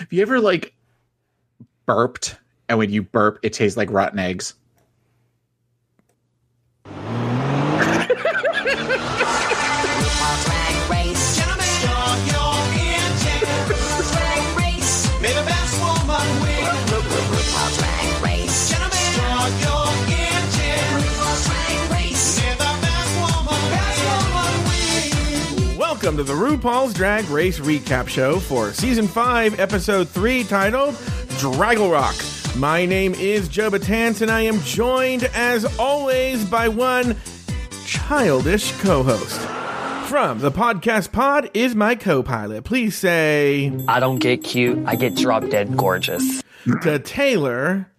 Have you ever like burped and when you burp it tastes like rotten eggs? Welcome to the RuPaul's Drag Race recap show for season 5, episode 3, titled Draggle Rock. My name is Joe Betance, and I am joined, as always, by one childish co host. From the podcast pod is my co pilot. Please say I don't get cute. I get drop dead gorgeous. to Taylor,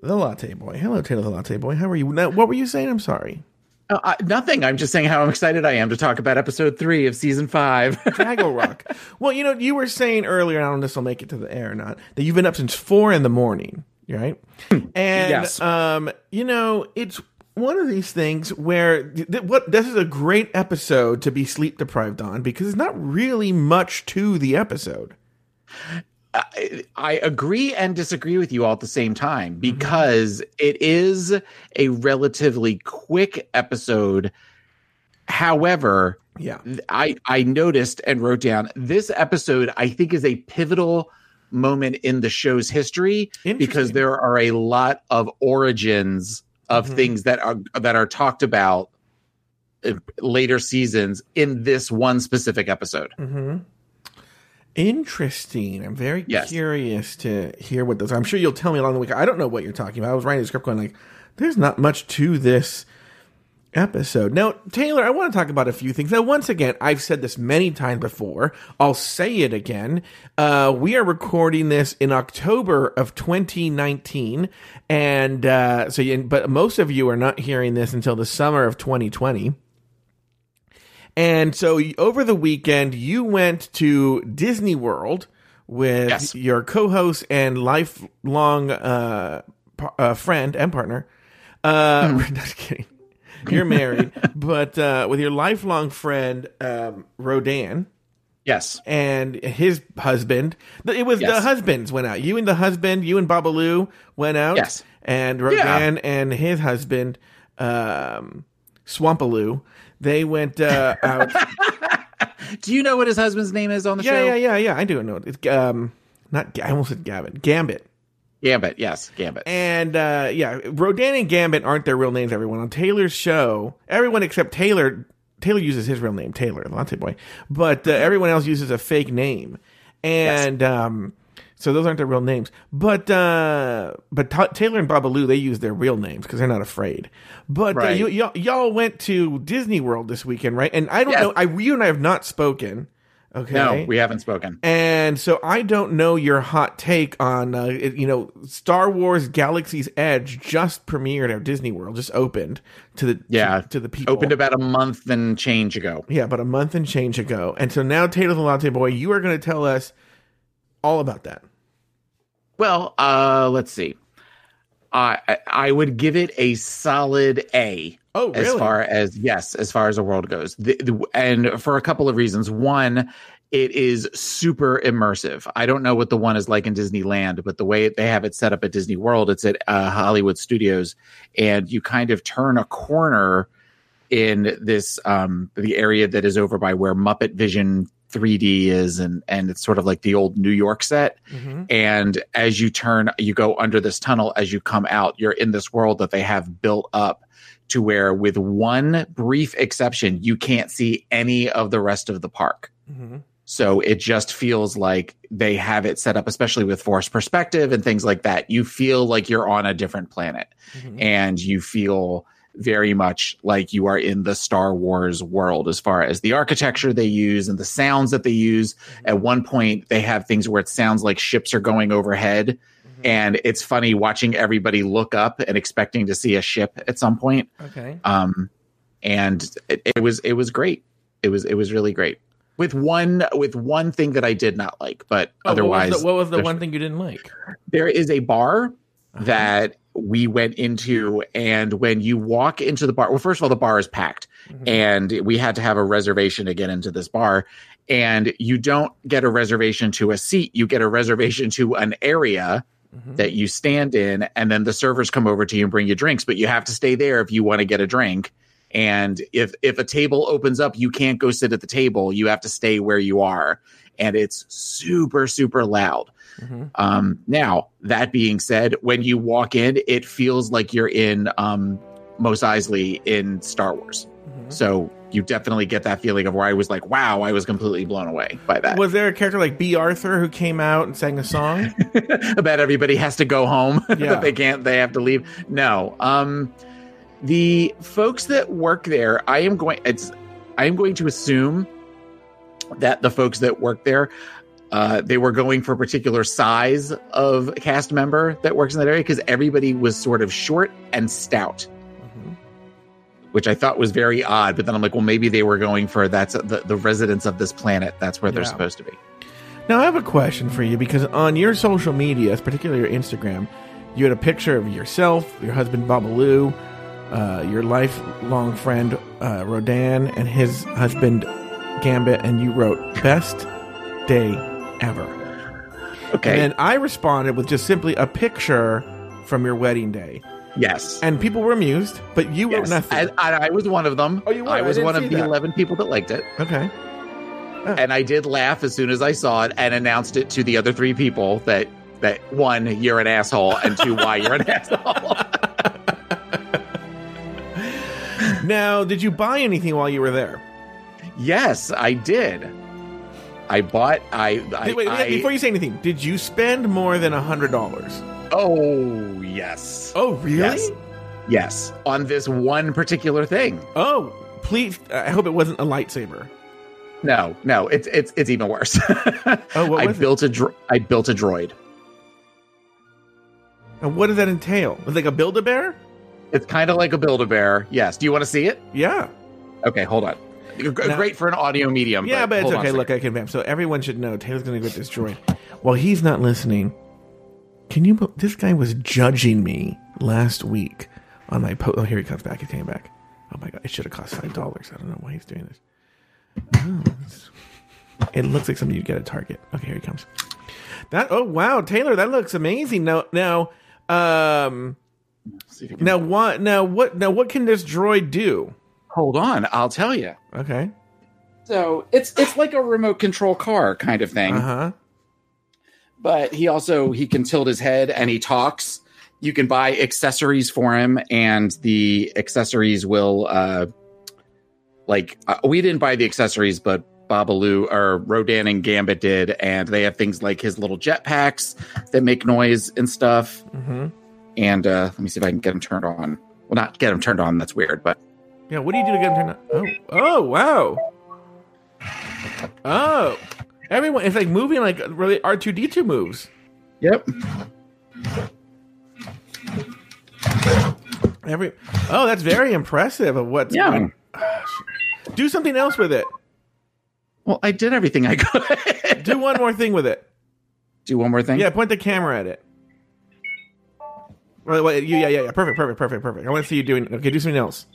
the latte boy. Hello, Taylor, the latte boy. How are you? Now, what were you saying? I'm sorry. Uh, I, nothing. I'm just saying how excited I am to talk about episode three of season five. Draggle Rock. Well, you know, you were saying earlier, I don't know if this will make it to the air or not, that you've been up since four in the morning, right? And, Yes. um, you know, it's one of these things where th- what this is a great episode to be sleep deprived on because there's not really much to the episode. I, I agree and disagree with you all at the same time because it is a relatively quick episode. However, Yeah. I I noticed and wrote down this episode I think is a pivotal moment in the show's history because there are a lot of origins of Mhm. things that are that are talked about later seasons in this one specific episode. Mm-hmm. Interesting. I'm very Yes. curious to hear what those. I'm sure you'll tell me along the week. I don't know what you're talking about. I was writing the script going like, "There's not much to this episode." Now, Taylor, I want to talk about a few things. Now, once again, I've said this many times before. I'll say it again. Uh, we are recording this in October of 2019, and uh, so, you, but most of you are not hearing this until the summer of 2020. And so over the weekend, you went to Disney World with Yes. your co-host and lifelong uh, par- uh, friend and partner. Uh, Just kidding. You're married, but uh, with your lifelong friend um, Rodan Yes. and his husband. It was the husbands went out. You and the husband, you and Babalu went out. Yes. And Rodan and his husband, um, Swampaloo, they went uh, out. Do you know what his husband's name is on the yeah, show? yeah, yeah, yeah. Yeah. I do know it. It's um, not. I almost said Gavin. Gambit. Gambit, yes, Gambit. And uh, yeah, Rodan and Gambit aren't their real names. Everyone on Taylor's show, everyone except Taylor. Taylor uses his real name, Taylor the Latte Boy, but uh, everyone else uses a fake name, and um, so those aren't their real names. But uh, but Ta Taylor and Babalu they use their real names because they're not afraid. But uh, Right. you, y'all, y'all went to Disney World this weekend, right? And I don't Yes. know. I you and I have not spoken. Okay. No, we haven't spoken. And so I don't know your hot take on, uh, it- you know, Star Wars Galaxy's Edge just premiered at Disney World, just opened to the Yeah, to, to the people. Opened about a month and change ago. yeah, about a month and change ago. And so now Taylor the Latte Boy, you are going to tell us all about that. Well, uh, let's see. I I- I would give it a solid A. Oh, really? as far as yes, as far as the world goes, the, the, and for a couple of reasons. One, it is super immersive. I don't know what the one is like in Disneyland, but the way they have it set up at Disney World, it's at uh, Hollywood Studios, and you kind of turn a corner in this um the area that is over by where Muppet Vision 3D is, and and it's sort of like the old New York set. Mhm. And as you turn, you go under this tunnel. As you come out, you're in this world that they have built up to where, with one brief exception, you can't see any of the rest of the park. Mhm. So it just feels like they have it set up, especially with forced perspective and things like that. You feel like you're on a different planet Mhm. and you feel very much like you are in the Star Wars world as far as the architecture they use and the sounds that they use. At one point, they have things where it sounds like ships are going overhead. And it's funny watching everybody look up and expecting to see a ship at some point. Okay. Um, and it, it was it was great. It was it was really great. With one with one thing that I did not like, but Oh, otherwise what was the, what was the one thing you didn't like? there is a bar Uh-huh. that we went into and when you walk into the bar well first of all the bar is packed mm-hmm. and we had to have a reservation to get into this bar and you don't get a reservation to a seat you get a reservation to an area mm-hmm. that you stand in and then the servers come over to you and bring you drinks but you have to stay there if you want to get a drink and if if a table opens up you can't go sit at the table you have to stay where you are and it's super super loud um, now, that being said, when you walk in, it feels like you're in um, Mos Eisley in Star Wars. So you definitely get that feeling of where I was like, wow, I was completely blown away by that. Was there a character like Bea Arthur who came out and sang a song? about everybody has to go home Yeah. that they can't they have to leave no um the folks that work there i am going it's i am going to assume that the folks that work there uh, they were going for a particular size of cast member that works in that area because everybody was sort of short and stout. Which i thought was very odd but then i'm like well maybe they were going for that's the, the residents of this planet. That's where they're supposed to be. Now I have a question for you because on your social media, particularly your Instagram, you had a picture of yourself, your husband Babalu, uh, your lifelong friend uh, Rodan, and his husband Gambit, and you wrote "Best day ever." okay And then I responded with just simply a picture from your wedding day, yes and people were amused, but you Yes. nothing. And, and I was one of them. Oh, you were? I I was didn't one of the that. 11 people that liked it. okay. Oh. And I did laugh as soon as I saw it and announced it to the other three people that, that one, you're an asshole, and two, why you're an asshole. Now, did you buy anything while you were there? yes, I did. I bought, I, I, Wait, I- before you say anything, did you spend more than a hundred dollars? oh, yes. Oh, really? Yes. Yes. On this one particular thing. Oh, please! I hope it wasn't a lightsaber. No, no, it's, it's, it's even worse. Oh, what I was it? built a, dro- I built a droid. And what does that entail? Like a build a bear? It's kind of like a Build-A-Bear. Yes. Do you want to see it? Yeah, Okay, hold on. Now- Great for an audio medium. yeah, but it's on a okay. Look, I can vamp. So everyone should know Taylor's going to get this droid. While he's not listening, can you? This guy was judging me last week on my post. Oh, here he comes back. He came back. Oh my god! It should have cost five dollars. I don't know why he's doing this. Oh, it looks like something you'd get at Target. Okay, here he comes. That. Oh wow, Taylor, that looks amazing. Now, now, um, See if can- now what? Now what? Now what can this droid do? Hold on, I'll tell you. Okay. So it's it's like a remote control car kind of thing, Uh huh. but he also he can tilt his head and he talks. You can buy accessories for him, and the accessories will uh like uh, we didn't buy the accessories, but Babalu or Rodan and Gambit did, and they have things like his little jetpacks that make noise and stuff. Mm-hmm. And uh let me see if I can get him turned on. Well, not get him turned on. That's weird, but Yeah, what do you do to get him turned on? Oh, oh, wow. Oh, everyone, it's like moving like really R two D two moves. yep. Every oh, that's very impressive. Of what's Yeah. Do something else with it. Well, I did everything I could. Do one more thing with it. Do one more thing. Yeah, point the camera at it. You- yeah, yeah, yeah. Perfect, perfect, perfect, perfect. I want to see you doing. Okay, do something else.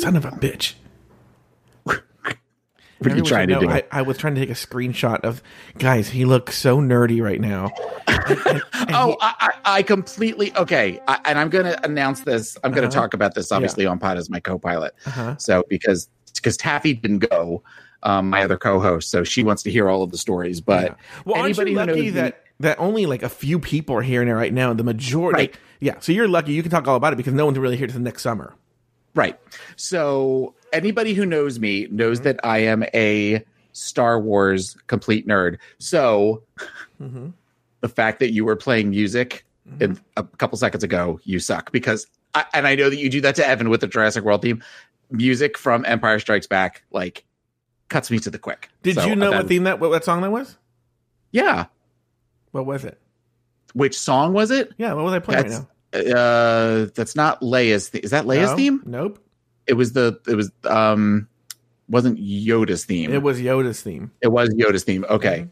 Son of a bitch. What are you trying to do? I, I was trying to take a screenshot of guys. He looks so nerdy right now. oh, I, I, I completely okay. I, and I'm going to announce this. I'm going to Uh-huh. talk about this obviously on Pod as my co-pilot. Uh-huh. So because because Taffy didn't go, um, my other co-host, so she wants to hear all of the stories. But Well, aren't anybody lucky knows that that only like a few people are hearing it right now? The majority, Right. yeah. So you're lucky. You can talk all about it because no one's really here to the next summer. Right. So anybody who knows me knows Mm-hmm. that I am a Star Wars complete nerd. So Mhm. the fact that you were playing music Mm-hmm. in a couple seconds ago, you suck because I, and I know that you do that to Evan with the Jurassic World theme. Music from Empire Strikes Back like cuts me to the quick. Did So, you know what theme that what, what song that was? Yeah. What was it? Which song was it? Yeah, what was I playing That's right now? uh that's not Leia's theme. Is that Leia's No? theme? Nope. It was the it was um wasn't Yoda's theme. It was Yoda's theme. It was Yoda's theme. Okay.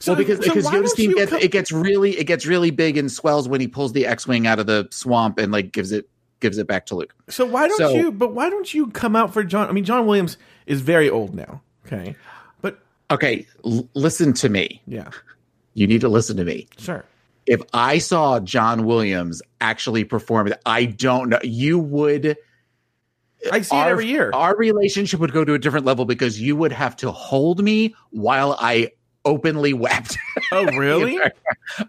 So, well, because so because Yoda's you gets come- it gets really it gets really big and swells when he pulls the X-wing out of the swamp and like gives it gives it back to Luke. So why don't So- you? But why don't you come out for John? I mean, John Williams is very old now. Okay, but Okay, l- listen to me. yeah, You need to listen to me. sure. If I saw John Williams actually perform, it, I don't know. You would. I see it our, every year. Our relationship would go to a different level because you would have to hold me while I openly wept. oh, really?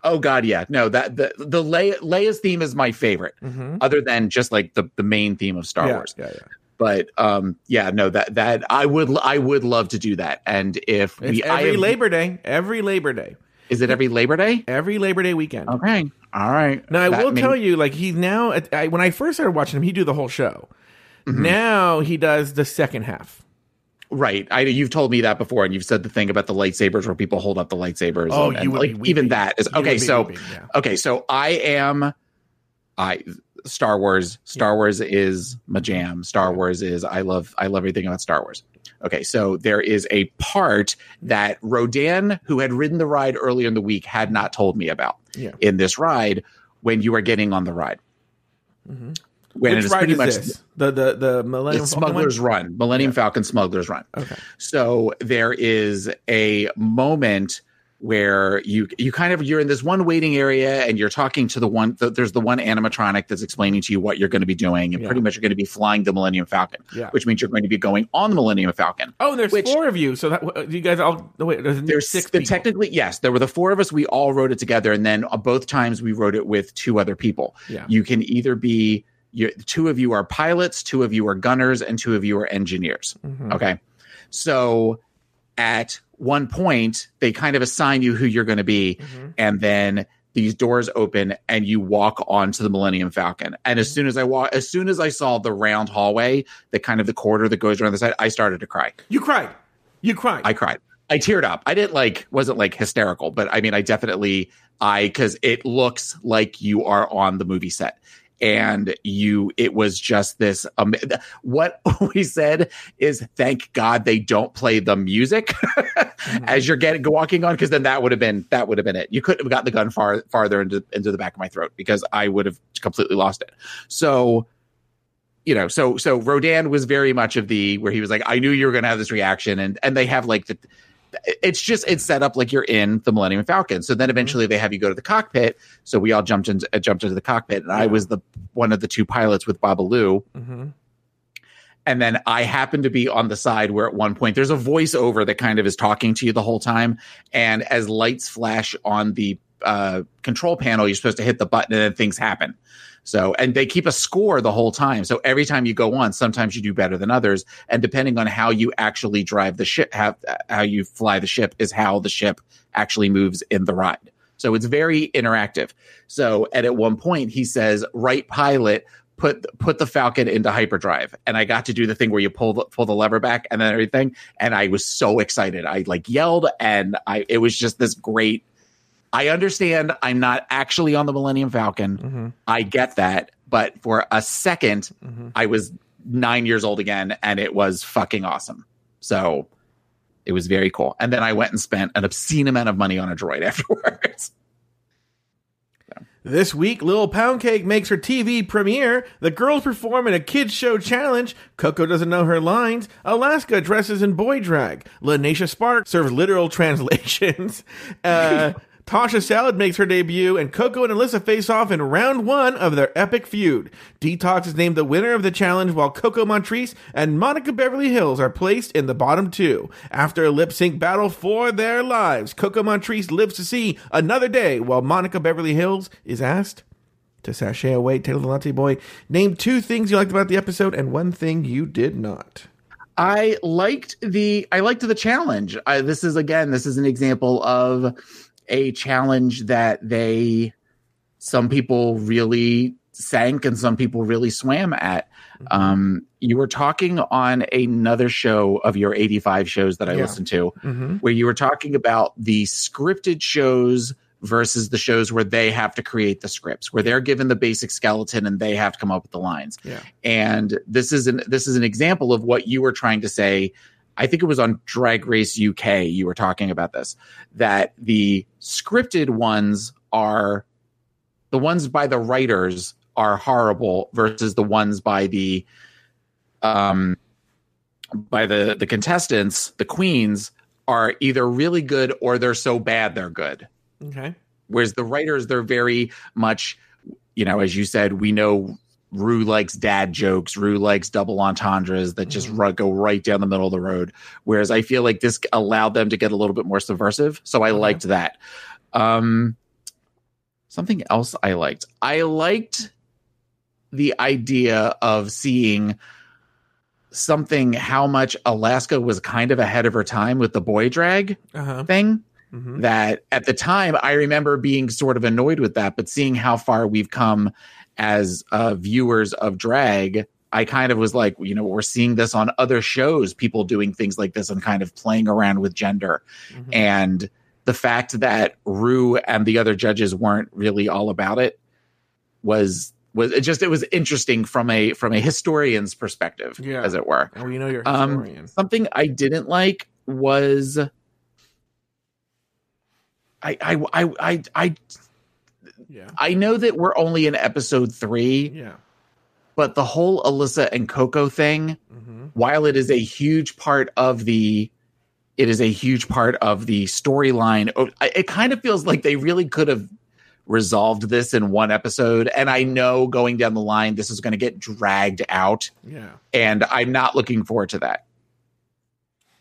oh God, yeah. No, that the the Leia, Leia's theme is my favorite, mm-hmm. other than just like the the main theme of Star yeah, Wars. yeah, yeah. But um, yeah, no, that that I would I would love to do that. And if It's we I every have- Labor Day. Every Labor Day. Is it every Labor Day? Every Labor Day weekend. Okay, all right. Now I That will mean- tell you, like he now. I, when I first started watching him, he do the whole show. Mm-hmm. Now he does the second half. Right. I you've told me that before, and you've said the thing about the lightsabers where people hold up the lightsabers. Oh, and, you and, would like be even that is You okay. So weeping, yeah. okay, so I am I Star Wars. Star Wars is my jam. Star Wars is I love I love everything about Star Wars. Okay, so there is a part that Rodan, who had ridden the ride earlier in the week, had not told me about Yeah. in this ride when you are getting on the ride. Mm-hmm. When it Which is ride pretty is much this? The the the Millennium Falcon Smuggler's one? Run, Millennium Falcon Smuggler's Run. Okay. So there is a moment where you you kind of you're in this one waiting area and you're talking to the one th- there's the one animatronic that's explaining to you what you're going to be doing and Yeah. pretty much you're going to be flying the Millennium Falcon, Yeah. which means you're going to be going on the Millennium Falcon. Oh, and there's Which- four of you. So that you guys all wait. There's, There's six. the technically yes, there were the four of us. We all wrote it together, and then uh, both times we wrote it with two other people. Yeah. You can either be you two of you are pilots, two of you are gunners, and two of you are engineers. Mhm. Okay. So at one point, they kind of assign you who you're going to be. Mhm. And then these doors open and you walk onto the Millennium Falcon. And as soon as I walk, as soon as I saw the round hallway, the kind of the corridor that goes around the side, I started to cry. You cried. You cried. I cried. I teared up. I didn't like, wasn't like hysterical, but I mean, I definitely, I, cause it looks like you are on the movie set. And you, it was just this. Um, what we said is, thank God they don't play the music as you're getting walking on, because then that would have been that would have been it. You couldn't have gotten the gun far farther into into the back of my throat because I would have completely lost it. So you know, so so Rodan was very much of the where he was like, I knew you were going to have this reaction, and and they have like the, it's just it's set up like you're in the Millennium Falcon. So then eventually they have you go to the cockpit. So we all jumped into uh, jumped into the cockpit, and I was the one of the two pilots with Babalu. Mhm. And then I happen to be on the side where at one point there's a voiceover that kind of is talking to you the whole time. And as lights flash on the uh, control panel, you're supposed to hit the button and then things happen. So, and they keep a score the whole time. So every time you go on, sometimes you do better than others. And depending on how you actually drive the ship, how, how you fly the ship is how the ship actually moves in the ride. So it's very interactive. So, and at one point he says, right pilot, put put the Falcon into hyperdrive, and I got to do the thing where you pull the pull the lever back and then everything, and I was so excited. I like yelled, and I it was just this great. I understand I'm not actually on the Millennium Falcon. Mhm. I get that, but for a 2nd Mhm. I was nine years old again, and it was fucking awesome. So it was very cool. And then I went and spent an obscene amount of money on a droid afterwards. This week, Lil Pound Cake makes her TV premiere. The girls perform in a kids show challenge. Coco doesn't know her lines. Alaska dresses in boy drag. Lineysha Spark serves literal translations. Uh, Tasha Salad makes her debut, and Coco and Alyssa face off in round one of their epic feud. Detox is named the winner of the challenge, while Coco Montrese and Monica Beverly Hillz are placed in the bottom two. After a lip sync battle for their lives, Coco Montrese lives to see another day, while Monica Beverly Hillz is asked to sashay away. Taylor the Latte Boy, name two things you liked about the episode and one thing you did not. I liked the I liked the challenge. I, this is again, this is an example of a challenge that they some people really sank and some people really swam at. Um, you were talking on another show of your 85 shows that I Yeah. listened to, Mm-hmm. where you were talking about the scripted shows versus the shows where they have to create the scripts, where they're given the basic skeleton and they have to come up with the lines Yeah. and this is an this is an example of what you were trying to say I think it was on Drag Race UK. You were talking about this that the scripted ones are the ones by the writers are horrible versus the ones by the um by the the contestants, the queens are either really good or they're so bad they're good. Okay. Whereas the writers, they're very much, you know, as you said, we know Ru likes dad jokes. Ru likes double entendres that just ru- go right down the middle of the road. Whereas I feel like this allowed them to get a little bit more subversive. So I liked that. Um, something else I liked. I liked the idea of seeing something how much Alaska was kind of ahead of her time with the boy drag Uh huh. thing hmm that at the time I remember being sort of annoyed with that, but seeing how far we've come as uh, viewers of drag, I kind of was like, you know, we're seeing this on other shows, people doing things like this and kind of playing around with gender. Mm-hmm. And the fact that Ru and the other judges weren't really all about it was was it just it was interesting from a from a historian's perspective, Yeah. as it were. Oh, you know you're Um, historian. Something I didn't like was I I I I I, yeah. I know that we're only in episode three, Yeah. but the whole Alyssa and Coco thing, hmm while it is a huge part of the it is a huge part of the storyline. oh, It kind of feels like they really could have resolved this in one episode. And I know going down the line, this is going to get dragged out. Yeah. and I'm not looking forward to that.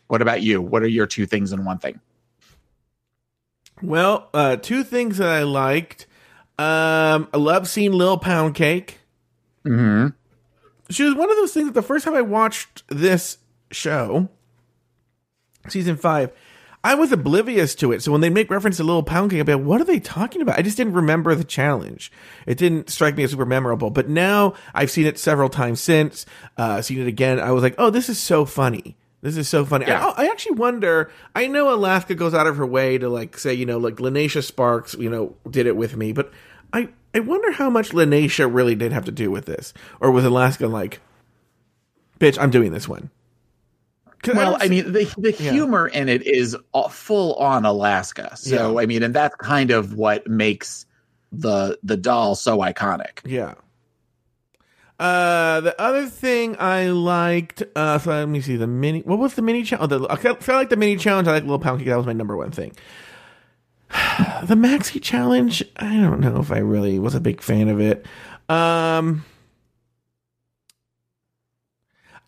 What about you? What are your two things in one thing? Well, uh, two things that I liked. Um, I love seeing Lil Pound Cake. Mm-hmm. She was one of those things that the first time I watched this show, season five, I was oblivious to it. So when they make reference to Lil Pound Cake, I'd be like, what are they talking about? I just didn't remember the challenge. It didn't strike me as super memorable. But now I've seen it several times since, uh, seen it again. I was like, oh, this is so funny. This is so funny. Yeah. I, I actually wonder. I know Alaska goes out of her way to like say, you know, like Lineysha Sparx, you know, did it with me, but I I wonder how much Lineysha really did have to do with this, or was Alaska like, bitch, I'm doing this one. Well, don't I mean, the the Yeah. humor in it is all- full on Alaska. So, Yeah. I mean, and that's kind of what makes the the doll so iconic. yeah. Uh, the other thing I liked, uh, so let me see the mini. What was the mini challenge? Oh, the, I felt like the mini challenge. I like Little Pound Cake. That was my number one thing. the maxi challenge. I don't know if I really was a big fan of it. Um,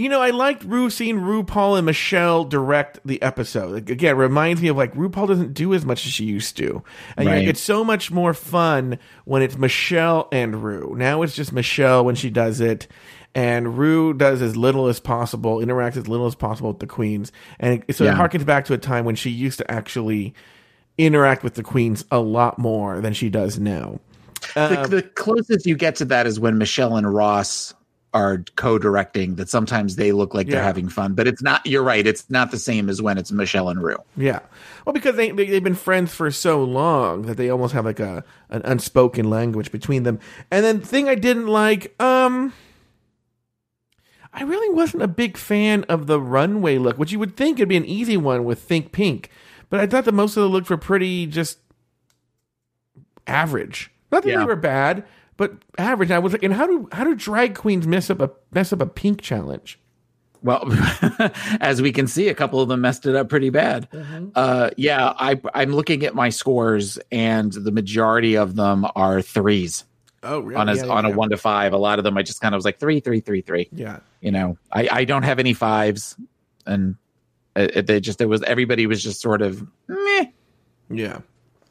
you know, I liked Ru seeing RuPaul and Michelle direct the episode. Like, again, reminds me of like RuPaul doesn't do as much as she used to, and Right. it's so much more fun when it's Michelle and Ru. Now it's just Michelle when she does it, and Ru does as little as possible, interacts as little as possible with the queens, and it, so Yeah. it harkens back to a time when she used to actually interact with the queens a lot more than she does now. The, Um, the closest you get to that is when Michelle and Ross are co-directing. That sometimes they look like Yeah. they're having fun, but it's not. You're right. It's not the same as when it's Michelle and Ru. Yeah. Well, because they, they they've been friends for so long that they almost have like a an unspoken language between them. And then thing I didn't like, um I really wasn't a big fan of the runway look, which you would think it'd be an easy one with Think Pink, but I thought that most of the looks were pretty just average. Not that Yeah. they were bad, but average. And I was like, and how do how do drag queens mess up a mess up a pink challenge? Well, as we can see, a couple of them messed it up pretty bad. Uh, yeah, I, I'm looking at my scores, and the majority of them are threes Oh, really? on a Yeah, on yeah, one to five. A lot of them, I just kind of was like three, three, three, three. Yeah. You know, I, I don't have any fives, and it, it- they just it was everybody was just sort of meh. Yeah.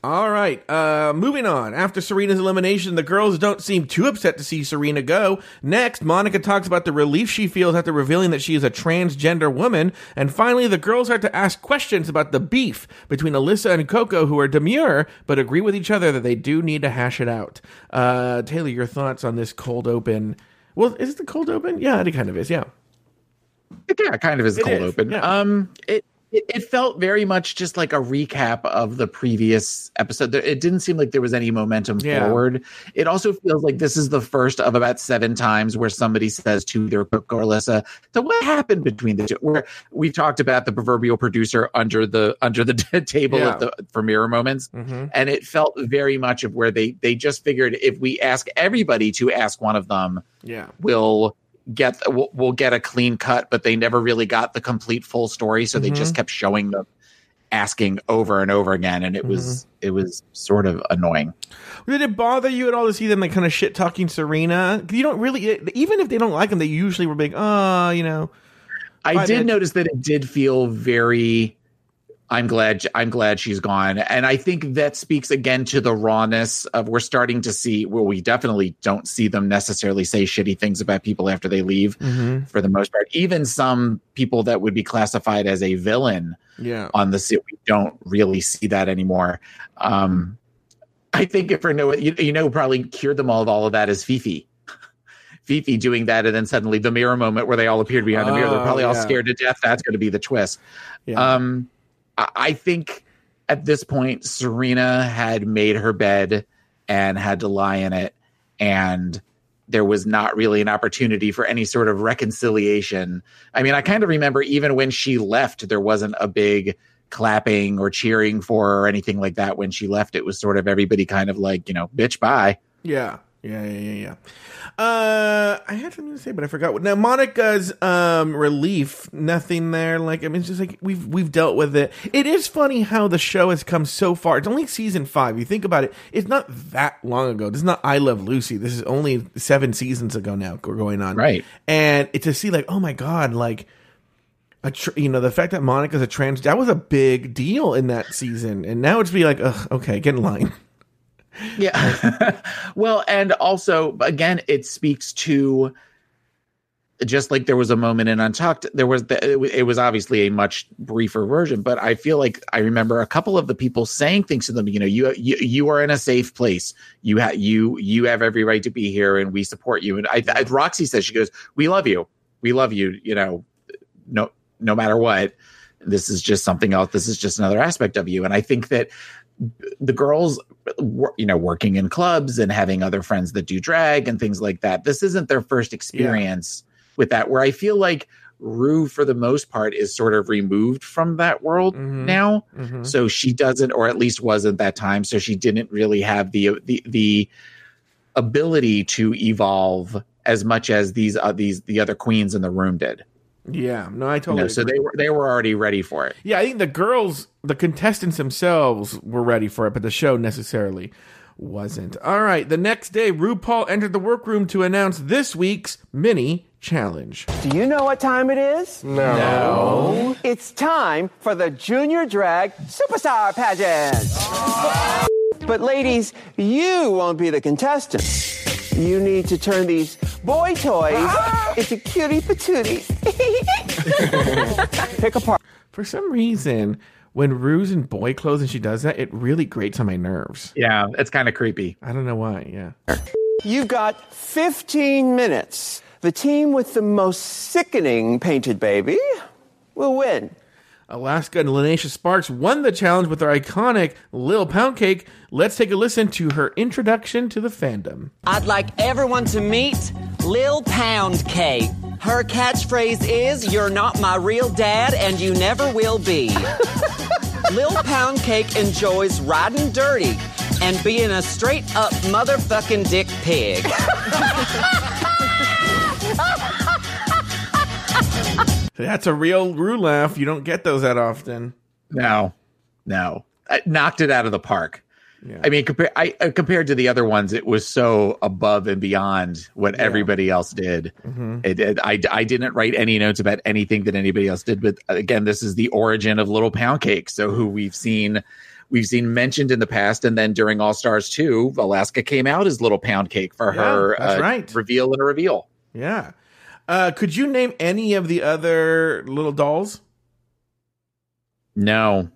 All right. Uh, moving on. After Serena's elimination, the girls don't seem too upset to see Serena go. Next, Monica talks about the relief she feels after revealing that she is a transgender woman. And finally, the girls start to ask questions about the beef between Alyssa and Coco, who are demure but agree with each other that they do need to hash it out. Uh, Taylor, your thoughts on this cold open? Well, is it the cold open? Yeah, it kind of is. Yeah. yeah, kind of is It cold is, open. yeah. Um, it It, it felt very much just like a recap of the previous episode. It didn't seem like there was any momentum Yeah. forward. It also feels like this is the first of about seven times where somebody says to their cook or Alyssa, "So what happened between the two? Where we talked about the proverbial producer under the under the table Yeah. of the for mirror moments, Mm-hmm. and it felt very much of where they they just figured if we ask everybody to ask one of them, Yeah. will get we'll, we'll get a clean cut but they never really got the complete full story so they Mhm. just kept showing them asking over and over again and it was it was sort of annoying Did it bother you at all to see them like kind of shit talking Serena? You don't really, even if they don't like them, they usually were big. Oh, you know. i did minutes. notice that it did feel very i'm glad i'm glad she's gone and i think that speaks again to the rawness of we're starting to see well we definitely don't see them necessarily say shitty things about people after they leave Mm-hmm. for the most part even some people that would be classified as a villain Yeah. on the set. We don't really see that anymore. Um, I think if for no, you, you know, probably cured them all of all of that is Phi Phi. Phi Phi doing that, and then suddenly the mirror moment where they all appeared behind the mirror. They're Oh, probably all scared to death. That's going to be the twist. Yeah. Um, I, think at this point, Serena had made her bed and had to lie in it, and there was not really an opportunity for any sort of reconciliation. I mean, I kind of remember even when she left, there wasn't a big clapping or cheering for her or anything like that. When she left, it was sort of everybody kind of like, you know, bitch, bye. Yeah. Yeah, yeah, yeah, yeah. Uh, I had something to say, but I forgot. what- Now, Monica's um relief, nothing there. Like, I mean, it's just like we've we've dealt with it. It is funny how the show has come so far. It's only season five. You think about it, it's not that long ago. This is not I Love Lucy. This is only seven seasons ago now. We're going on, Right. And to see like, oh my god, like. A tr- you know the fact that Monica's a trans that was a big deal in that season, and now it's be like, okay, get in line. Yeah. well, and also, again, it speaks to just like there was a moment in Untucked, there was the, it, was obviously a much briefer version, but I feel like I remember a couple of the people saying things to them. You know, you you, you are in a safe place. You have you you have every right to be here, and we support you. And I, I Roxy says she goes, "We love you. We love you. You know, no no matter what." This is just something else. This is just another aspect of you. And I think that the girls you know working in clubs and having other friends that do drag and things like that this isn't their first experience with that where i feel like Ru for the most part is sort of removed from that world Mhm. now Mhm. so she doesn't or at least wasn't that time so she didn't really have the the the ability to evolve as much as these uh, these the other queens in the room did Yeah, no, I you totally. know so they were they were already ready for it Yeah, I think the girls, the contestants themselves were ready for it, but the show necessarily wasn't. All right, the next day, RuPaul entered the workroom to announce this week's mini challenge. Do you know what time it is? No. It's time for the Junior Drag Superstar Pageant. But ladies, you won't be the contestants. You need to turn these boy toys uh-huh. into cutie patooties. Pick a part. For some reason, when Ru's in boy clothes and she does that, it really grates on my nerves. yeah it's kind of creepy I don't know why. Yeah. You've got 15 minutes. The team with the most sickening painted baby will win. Alaska and Lineysha Sparx won the challenge with their iconic Lil Pound Cake. Let's take a listen to her introduction to the fandom. I'd like everyone to meet Lil Pound Cake. Her catchphrase is, You're not my real dad and you never will be. Lil Pound Cake enjoys riding dirty and being a straight up motherfucking dick pig. That's a real Ru laugh. You don't get those that often. No, no, I knocked it out of the park. Yeah. I mean, compare, I, uh, compared to the other ones, it was so above and beyond what everybody else did. Mm-hmm. It, it, I, I didn't write any notes about anything that anybody else did, but again, this is the origin of Little Pound Cake. So who we've seen, we've seen mentioned in the past, and then during All Stars two, Alaska came out as Little Pound Cake for Yeah, her uh, right. reveal and a reveal. Yeah. Uh, could you name any of the other little dolls? No,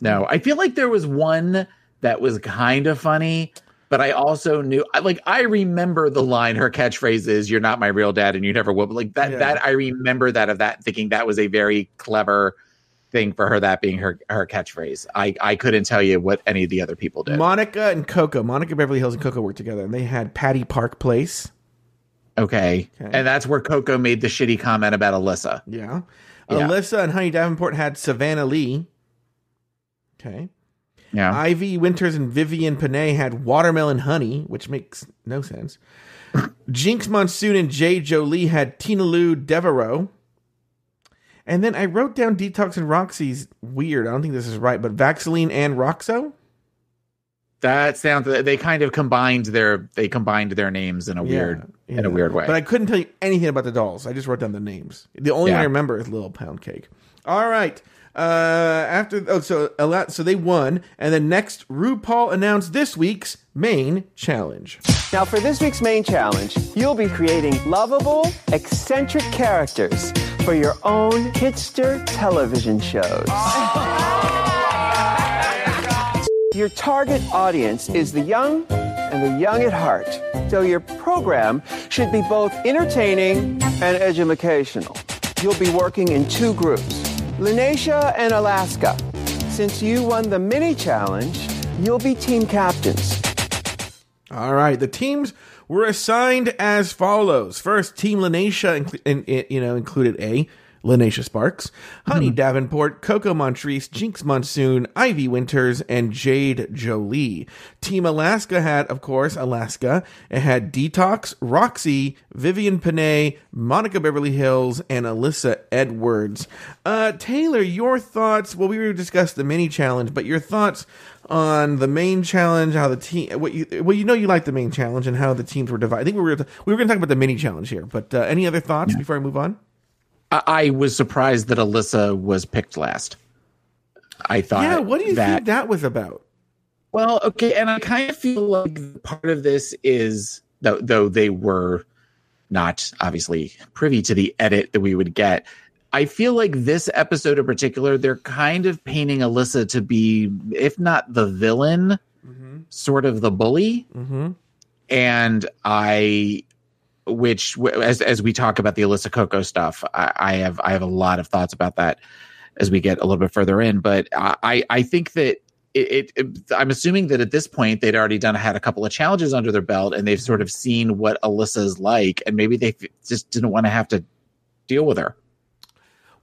no. I feel like there was one that was kind of funny, but I also knew, I- like, I remember the line. Her catchphrase is "You're not my real dad, and you never will." But like that, Yeah. that I remember that of that thinking that was a very clever thing for her that being her her catchphrase. I I couldn't tell you what any of the other people did. Monica and Coco, Monica Beverly Hillz and Coco worked together, and they had Patty Park Place. Okay. Okay. and that's where Coco made the shitty comment about Alyssa. Yeah. Yeah. Alyssa and Honey Davenport had Savannah Lee. Okay. Yeah, Ivy Winters and Vivienne Pinay had Watermelon Honey, which makes no sense. Jinkx Monsoon and Jade Jolie had Tina Lou Devereaux. And then I wrote down Detox and Roxy's weird. I don't think this is right, but Vaxeline and Roxo? that sounds. They kind of combined their they combined their names in a weird in a weird way. But I couldn't tell you anything about the dolls. I just wrote down the names. The only one Yeah. I remember is Little Pound Cake. All right. Uh, after oh, so a lot, so they won, and then next RuPaul announced this week's main challenge. Now, for this week's main challenge, you'll be creating lovable, eccentric characters for your own hitster television shows. Your target audience is the young and the young at heart. So your program should be both entertaining and educational. You'll be working in two groups, Lineysha and Alaska. Since you won the mini challenge, you'll be team captains. All right, the teams were assigned as follows. First, Team in- you know, included a Lineysha Sparx, Honey Davenport, Coco Montrese, Jinkx Monsoon, Ivy Winters, and Jade Jolie. Team Alaska had, of course, Alaska. It had Detox, Roxy, Vivienne Pinay, Monica Beverly Hillz, and Alyssa Edwards. Uh, Taylor, your thoughts? Well, we discussed the mini challenge, but your thoughts on the main challenge, how the team, what you, well, you know, you like the main challenge and how the teams were divided. I think we were we were going to talk about the mini challenge here, but uh, any other thoughts before I move on? I, I was surprised that Alyssa was picked last. I thought. yeah, what do you that, think that was about? Well, okay, and I kind of feel like part of this is though though they were not obviously privy to the edit that we would get. I feel like this episode in particular, they're kind of painting Alyssa to be, if not the villain, sort of the bully. Mm-hmm. And I, which as as we talk about the Alyssa Coco stuff, I, I have I have a lot of thoughts about that as we get a little bit further in. But I I- think that it, it, it I'm assuming that at this point they'd already done had a couple of challenges under their belt and they've sort of seen what Alyssa's like, and maybe they just didn't want to have to deal with her.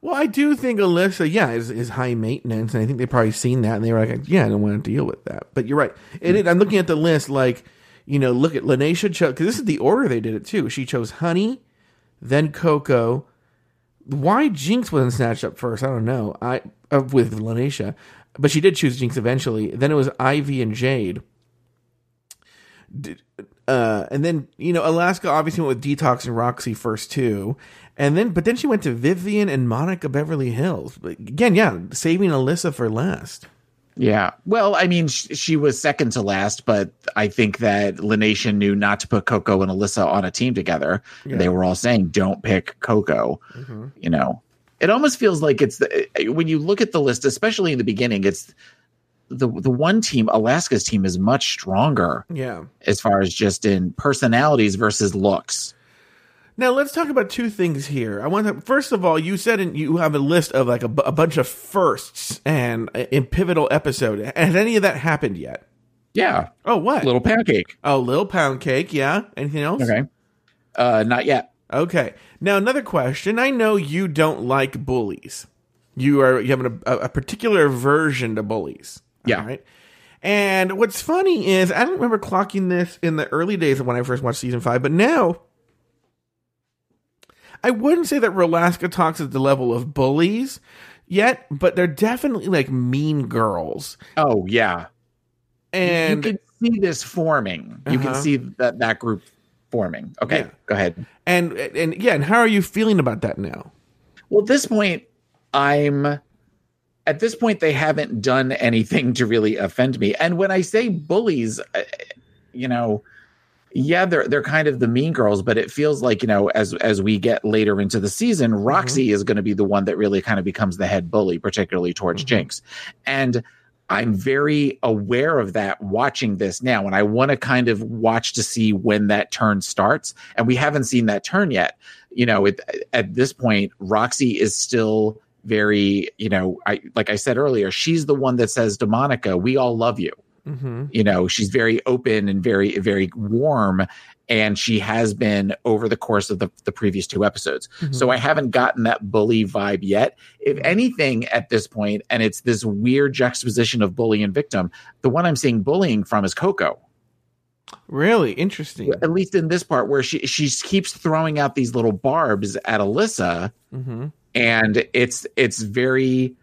Well, I do think Alyssa, yeah, is, is high maintenance, and I think they probably seen that, and they were like, yeah, I don't want to deal with that. But you're right. And hmm. it, I'm looking at the list, like, you know, look at Lineysha chose because this is the order they did it too. She chose Honey, then Coco. Why Jinkx wasn't snatched up first? I don't know. I uh, with Lineysha, but she did choose Jinkx eventually. Then it was Ivy and Jade. Uh, and then you know Alaska obviously went with Detox and Roxy first too, and then but then she went to Vivienne and Monica Beverly Hillz. But again, yeah, saving Alyssa for last. Yeah. Well, I mean, sh- she was second to last, but I think that Lenation knew not to put Coco and Alyssa on a team together. They were all saying, "Don't pick Coco." Mm-hmm. You know, it almost feels like it's the eh, eh, when you look at the list, especially in the beginning, it's the the one team. Alaska's team is much stronger Yeah. as far as just in personalities versus looks. Now let's talk about two things here. I want to first of all, you said in, you have a list of like a, a bunch of firsts and uh, in pivotal episode. Has any of that happened yet? Yeah, Oh, what? little pancake. oh, little pound cake. Yeah. Anything else? Okay, uh, not yet. Okay. Now another question. I know you don't like bullies. You are you have a, a particular aversion to bullies. Yeah. All right. And what's funny is I don't remember clocking this in the early days of when I first watched season five, but now I wouldn't say that Rolaska talks at the level of bullies yet, but they're definitely like mean girls. Oh yeah, And you can see this forming. You Uh-huh. can see that that group forming. Okay, Yeah. go ahead. and and yeah, and how are you feeling about that now? Well, at this point, I'm at this point they haven't done anything to really offend me. And when I say bullies, you know, yeah, they're they're kind of the mean girls, but it feels like you know, as as we get later into the season, mm-hmm. Roxy is going to be the one that really kind of becomes the head bully, particularly towards mm-hmm. Jinkx, and. I'm very aware of that watching this now, and I want to kind of watch to see when that turn starts. And we haven't seen that turn yet. You know, it, at this point, Roxy is still very, you know, I like I said earlier, she's the one that says to Monica, "We all love you." Mm-hmm. You know, she's very open and very very warm, and she has been over the course of the, the previous two episodes. So I haven't gotten that bully vibe yet. If anything, at this point, and it's this weird juxtaposition of bully and victim. The one I'm seeing bullying from is Coco Really interesting. at least in this part where she she keeps throwing out these little barbs at Alyssa, Mm-hmm. and it's it's very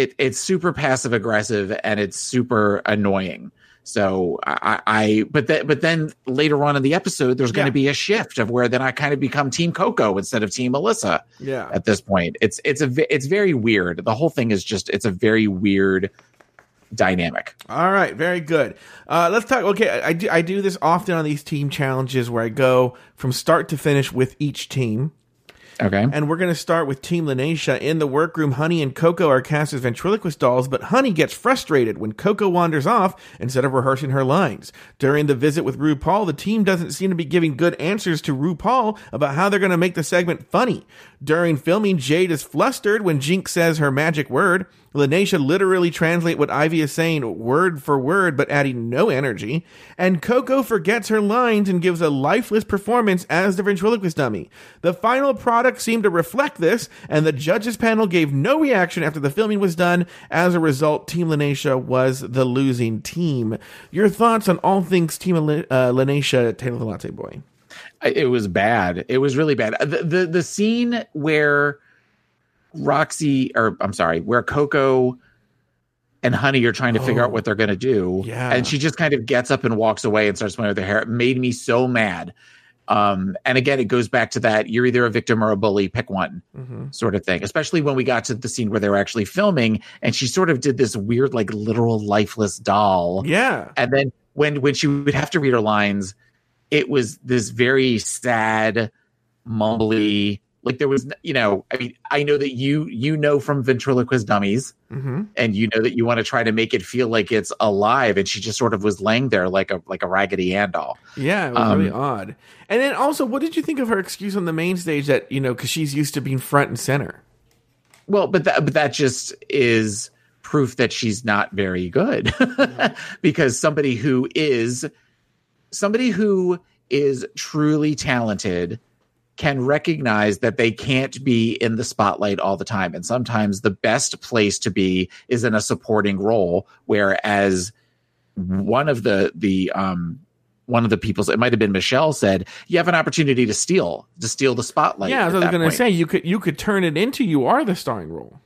it it's super passive aggressive and it's super annoying. So I, I but that but then later on in the episode, there's going Yeah. to be a shift of where then I kind of become Team Coco instead of Team Alyssa Yeah. at this point. It's it's a it's very weird. The whole thing is just it's a very weird dynamic. All right, very good. Uh, let's talk. Okay, I do I do this often on these team challenges where I go from start to finish with each team. Okay. And we're going to start with Team Lineysha. In the workroom, Honey and Coco are cast as ventriloquist dolls, but Honey gets frustrated when Coco wanders off instead of rehearsing her lines. During the visit with RuPaul, the team doesn't seem to be giving good answers to RuPaul about how they're going to make the segment funny. During filming, Jade is flustered when Jinkx says her magic word. Lineysha literally translate what Ivy is saying word for word, but adding no energy. And Coco forgets her lines and gives a lifeless performance as the ventriloquist dummy. The final product seemed to reflect this, and the judges panel gave no reaction after the filming was done. As a result, Team Lineysha was the losing team. Your thoughts on all things Team Lin- uh, Lineysha, Taylor the Latte Boy? It was bad. It was really bad. The, the the scene where Roxy or I'm sorry, where Coco and Honey are trying to figure out what they're going to do. Yeah. And she just kind of gets up and walks away and starts playing with her hair. It made me so mad. Um, and again, it goes back to that you're either a victim or a bully, pick one sort of thing, especially when we got to the scene where they were actually filming and she sort of did this weird, like literal lifeless doll Yeah. and then when when she would have to read her lines it was this very sad mumbly like there was you know i mean i know that you you know from ventriloquist dummies hmm and you know that you want to try to make it feel like it's alive and she just sort of was laying there like a like a raggedy ann doll Yeah, it was Um, really odd. And then also, what did you think of her excuse on the main stage that, you know, because she's used to being front and center? well but that but that just is proof that she's not very good because somebody who is somebody who is truly talented can recognize that they can't be in the spotlight all the time and sometimes the best place to be is in a supporting role whereas one of the the um one of the people it might have been michelle said you have an opportunity to steal to steal the spotlight yeah, I was going to say you could you could turn it into you are the starring role.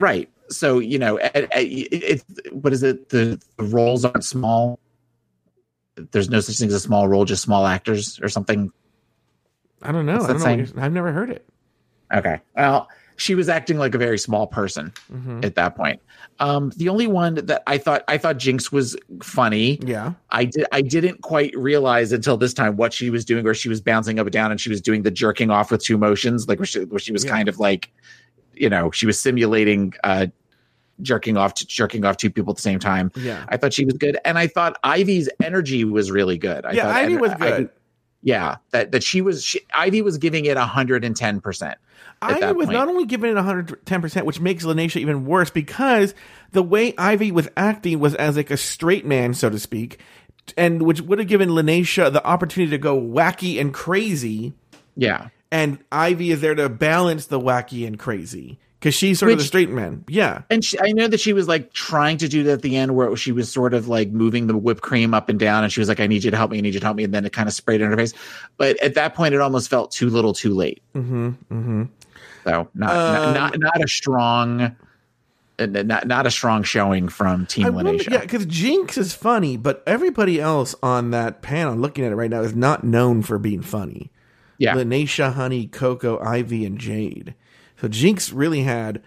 Right. So you know, it, it, it, what is it? The, the roles aren't small. There's no such thing as a small role, just small actors or something. I don't know. I don't know. what saying? you're- I've never heard it. Okay. Well, she was acting like a very small person Mm-hmm. at that point. Um, the only one that I thought I thought Jinkx was funny. Yeah. I did I didn't quite realize until this time what she was doing, where she was bouncing up and down and she was doing the jerking off with two motions, like where she, where she was Yeah. kind of like, you know, she was simulating uh jerking off to jerking off two people at the same time. Yeah. I thought she was good, and I thought Ivy's energy was really good. I yeah, thought, Ivy and was good. yeah, that that she was. She, Ivy was giving it hundred and ten percent. Ivy was point. not only giving it 110%, which makes Lineysha even worse because the way Ivy was acting was as like a straight man, so to speak, and which would have given Lineysha the opportunity to go wacky and crazy. Yeah, And Ivy is there to balance the wacky and crazy because she's sort of the straight man. Yeah. and she, I know that she was like trying to do that at the end, where she was sort of like moving the whipped cream up and down, and she was like, "I need you to help me, I need you to help me," and then it kind of sprayed in her face. But at that point, it almost felt too little, too late. Mm-hmm. Mm-hmm. So not Um, not, not not a strong. Not not a strong showing from Team wonder, yeah, because Jinkx is funny, but everybody else on that panel, looking at it right now, is not known for being funny. yeah. Lineysha, Honey, Coco, Ivy, and Jade. So Jinkx really had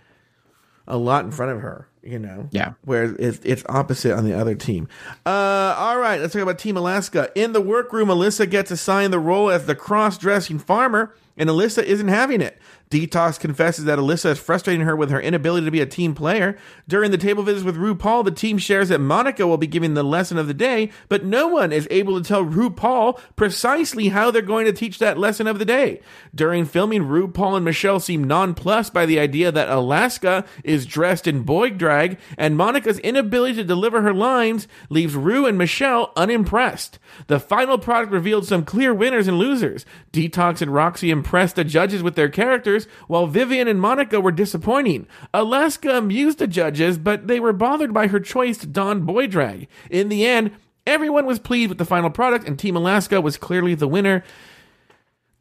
a lot in front of her. You know, Yeah. Where it's, it's opposite on the other team. Uh, all right, let's talk about Team Alaska. In the workroom, Alyssa gets assigned the role as the cross-dressing farmer, and Alyssa isn't having it. Detox confesses that Alyssa is frustrating her with her inability to be a team player. During the table visits with RuPaul, the team shares that Monica will be giving the lesson of the day, but no one is able to tell RuPaul precisely how they're going to teach that lesson of the day. During filming, RuPaul and Michelle seem nonplussed by the idea that Alaska is dressed in boy drag, and Monica's inability to deliver her lines leaves Ru and Michelle unimpressed. The final product revealed some clear winners and losers. Detox and Roxy impressed the judges with their characters, while Vivienne and Monica were disappointing. Alaska amused the judges, but they were bothered by her choice to don boy drag. In the end, everyone was pleased with the final product, and Team Alaska was clearly the winner.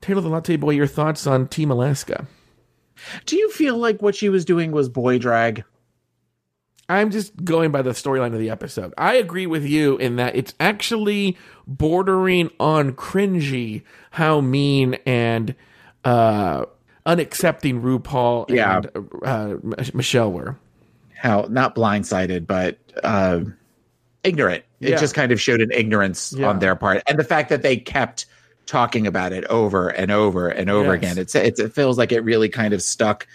Taylor the Latte Boy, your thoughts on Team Alaska? Do you feel like what she was doing was boy drag? I'm just going by the storyline of the episode. I agree with you in that it's actually bordering on cringy how mean and uh, unaccepting RuPaul Yeah. and uh, Michelle were. How not blindsided, but uh, ignorant. It Yeah. just kind of showed an ignorance Yeah. on their part, and the fact that they kept talking about it over and over and over Yes. again. It's, it's it feels like it really kind of stuck,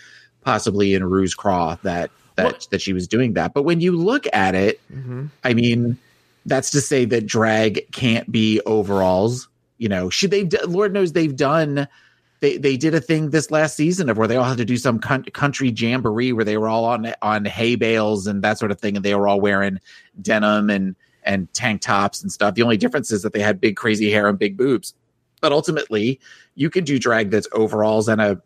possibly in Ru's craw that that Well- that she was doing that. But when you look at it, Mm-hmm. I mean, that's to say that drag can't be overalls. You know, should they? Lord knows they've done. They they did a thing this last season of where they all had to do some country jamboree where they were all on on hay bales and that sort of thing, and they were all wearing denim and and tank tops and stuff. The only difference is that they had big crazy hair and big boobs. But ultimately, you could do drag that's overalls and a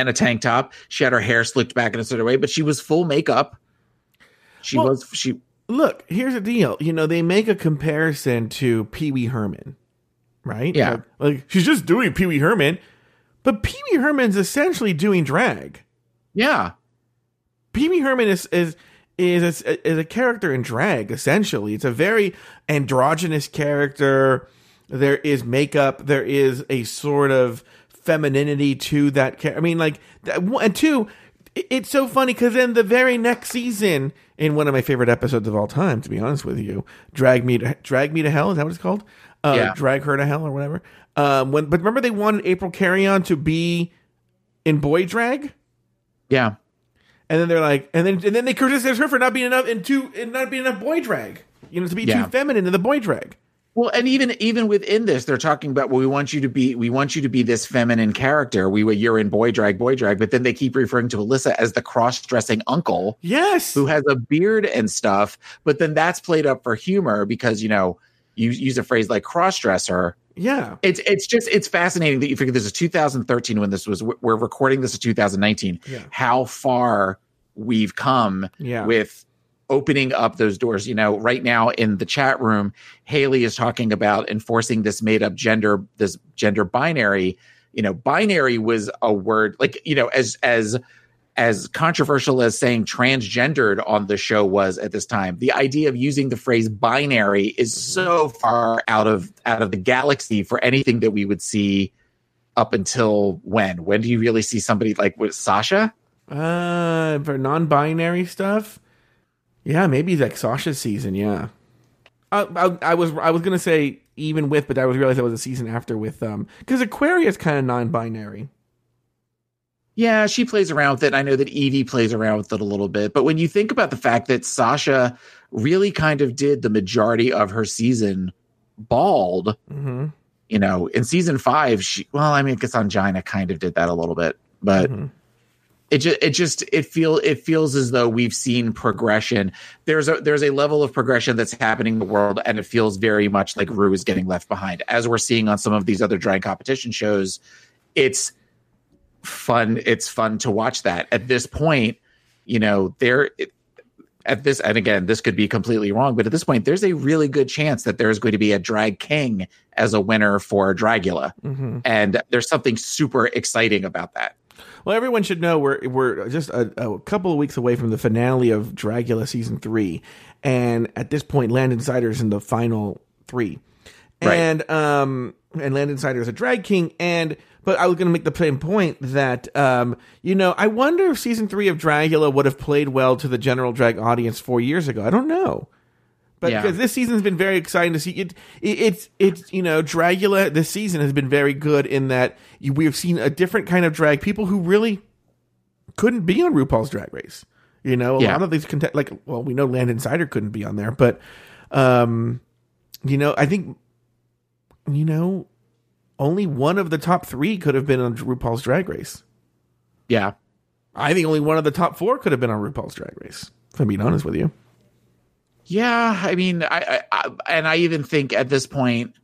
and a tank top. She had her hair slicked back in a certain way, but she was full makeup. She Well- was she Look, here's the deal. You know, they make a comparison to Pee Wee Herman, right? Yeah. Like, like, she's just doing Pee Wee Herman, but Pee Wee Herman's essentially doing drag. yeah. Pee Wee Herman is is is a, is a character in drag. Essentially, it's a very androgynous character. There is makeup. There is a sort of femininity to that. Char- I mean, like, that, and two, it's so funny because then the very next season, in one of my favorite episodes of all time, to be honest with you, drag me to drag me to hell. Is that what it's called? Uh, Yeah. drag her to hell or whatever. Um, when but remember they wanted April Carrion to be in boy drag. Yeah. And then they're like, and then and then they criticize her for not being enough and too and not being enough boy drag. You know, to be Yeah. too feminine in the boy drag. Well, and even even within this, they're talking about well, we want you to be we want you to be this feminine character. We were you're in boy drag, boy drag, but then they keep referring to Alyssa as the cross dressing uncle Yes. who has a beard and stuff. But then that's played up for humor because you know you use a phrase like cross dresser. Yeah. It's it's just it's fascinating that you figure this is 2013 when this was we're recording this in 2019. Yeah. How far we've come Yeah. with opening up those doors. You know, right now in the chat room, Haley is talking about enforcing this made up gender, this gender binary. You know, binary was a word like, you know, as as as controversial as saying transgendered on the show was at this time, the idea of using the phrase binary is so far out of out of the galaxy for anything that we would see up until when? When do you really see somebody like with Sasha? Uh, for non-binary stuff. Yeah, maybe like Sasha's season. Yeah. I, I, I was I was gonna say even with, but I was realized that was a season after with um because Aquaria's kind of non-binary. Yeah, she plays around with it. I know that Evie plays around with it a little bit. But when you think about the fact that Sasha really kind of did the majority of her season bald, Mm-hmm. you know, in season five, she, well, I mean, I guess Angina kind of did that a little bit, but Mhm. It just, it just, it feel, it feels as though we've seen progression. There's a, there's a level of progression that's happening in the world. And it feels very much like Ru is getting left behind as we're seeing on some of these other drag competition shows. It's, fun it's fun to watch that at this point you know there it- at this and again this could be completely wrong but at this point there's a really good chance that there's going to be a drag king as a winner for dragula Mm-hmm. and there's something super exciting about that Well, everyone should know we're we're just a, a couple of weeks away from the finale of Dragula season three, and at this point, Landon Cider is in the final three, Right. and um and Landon Cider is a drag king, and But I was going to make the same point that, um, you know, I wonder if season three of Dragula would have played well to the general drag audience four years ago. I don't know. But Yeah. because this season's been very exciting to see it, it it's it's you know Dragula this season has been very good in that we've seen a different kind of drag people who really couldn't be on RuPaul's Drag Race. You know, a Yeah. lot of these contest like well, we know Landon Cider couldn't be on there, but um, you know, I think you know only one of the top three could have been on RuPaul's Drag Race. Yeah. I think only one of the top four could have been on RuPaul's Drag Race. If I'm being honest with you. Yeah, I mean, I, I, I and I even think at this point,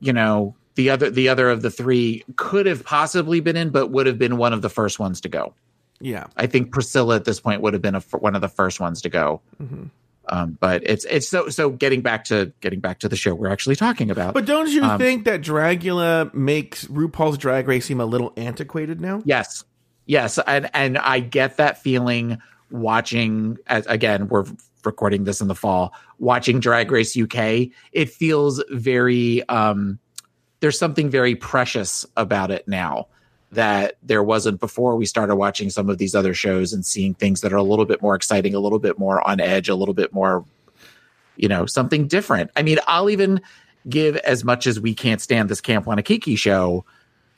you know, the other the other of the three could have possibly been in, but would have been one of the first ones to go. Yeah. I think Priscilla at this point would have been a, one of the first ones to go. Mm-hmm. Um, but it's it's so so getting back to getting back to the show we're actually talking about. But don't you Um, think that Dragula makes RuPaul's Drag Race seem a little antiquated now? Yes. Yes. And and I get that feeling watching as again, we're recording this in the fall, watching Drag Race UK. It feels very um there's something very precious about it now that there wasn't before we started watching some of these other shows and seeing things that are a little bit more exciting, a little bit more on edge, a little bit more you know, something different. I mean, I'll even give as much as we can't stand this Camp Wannakiki show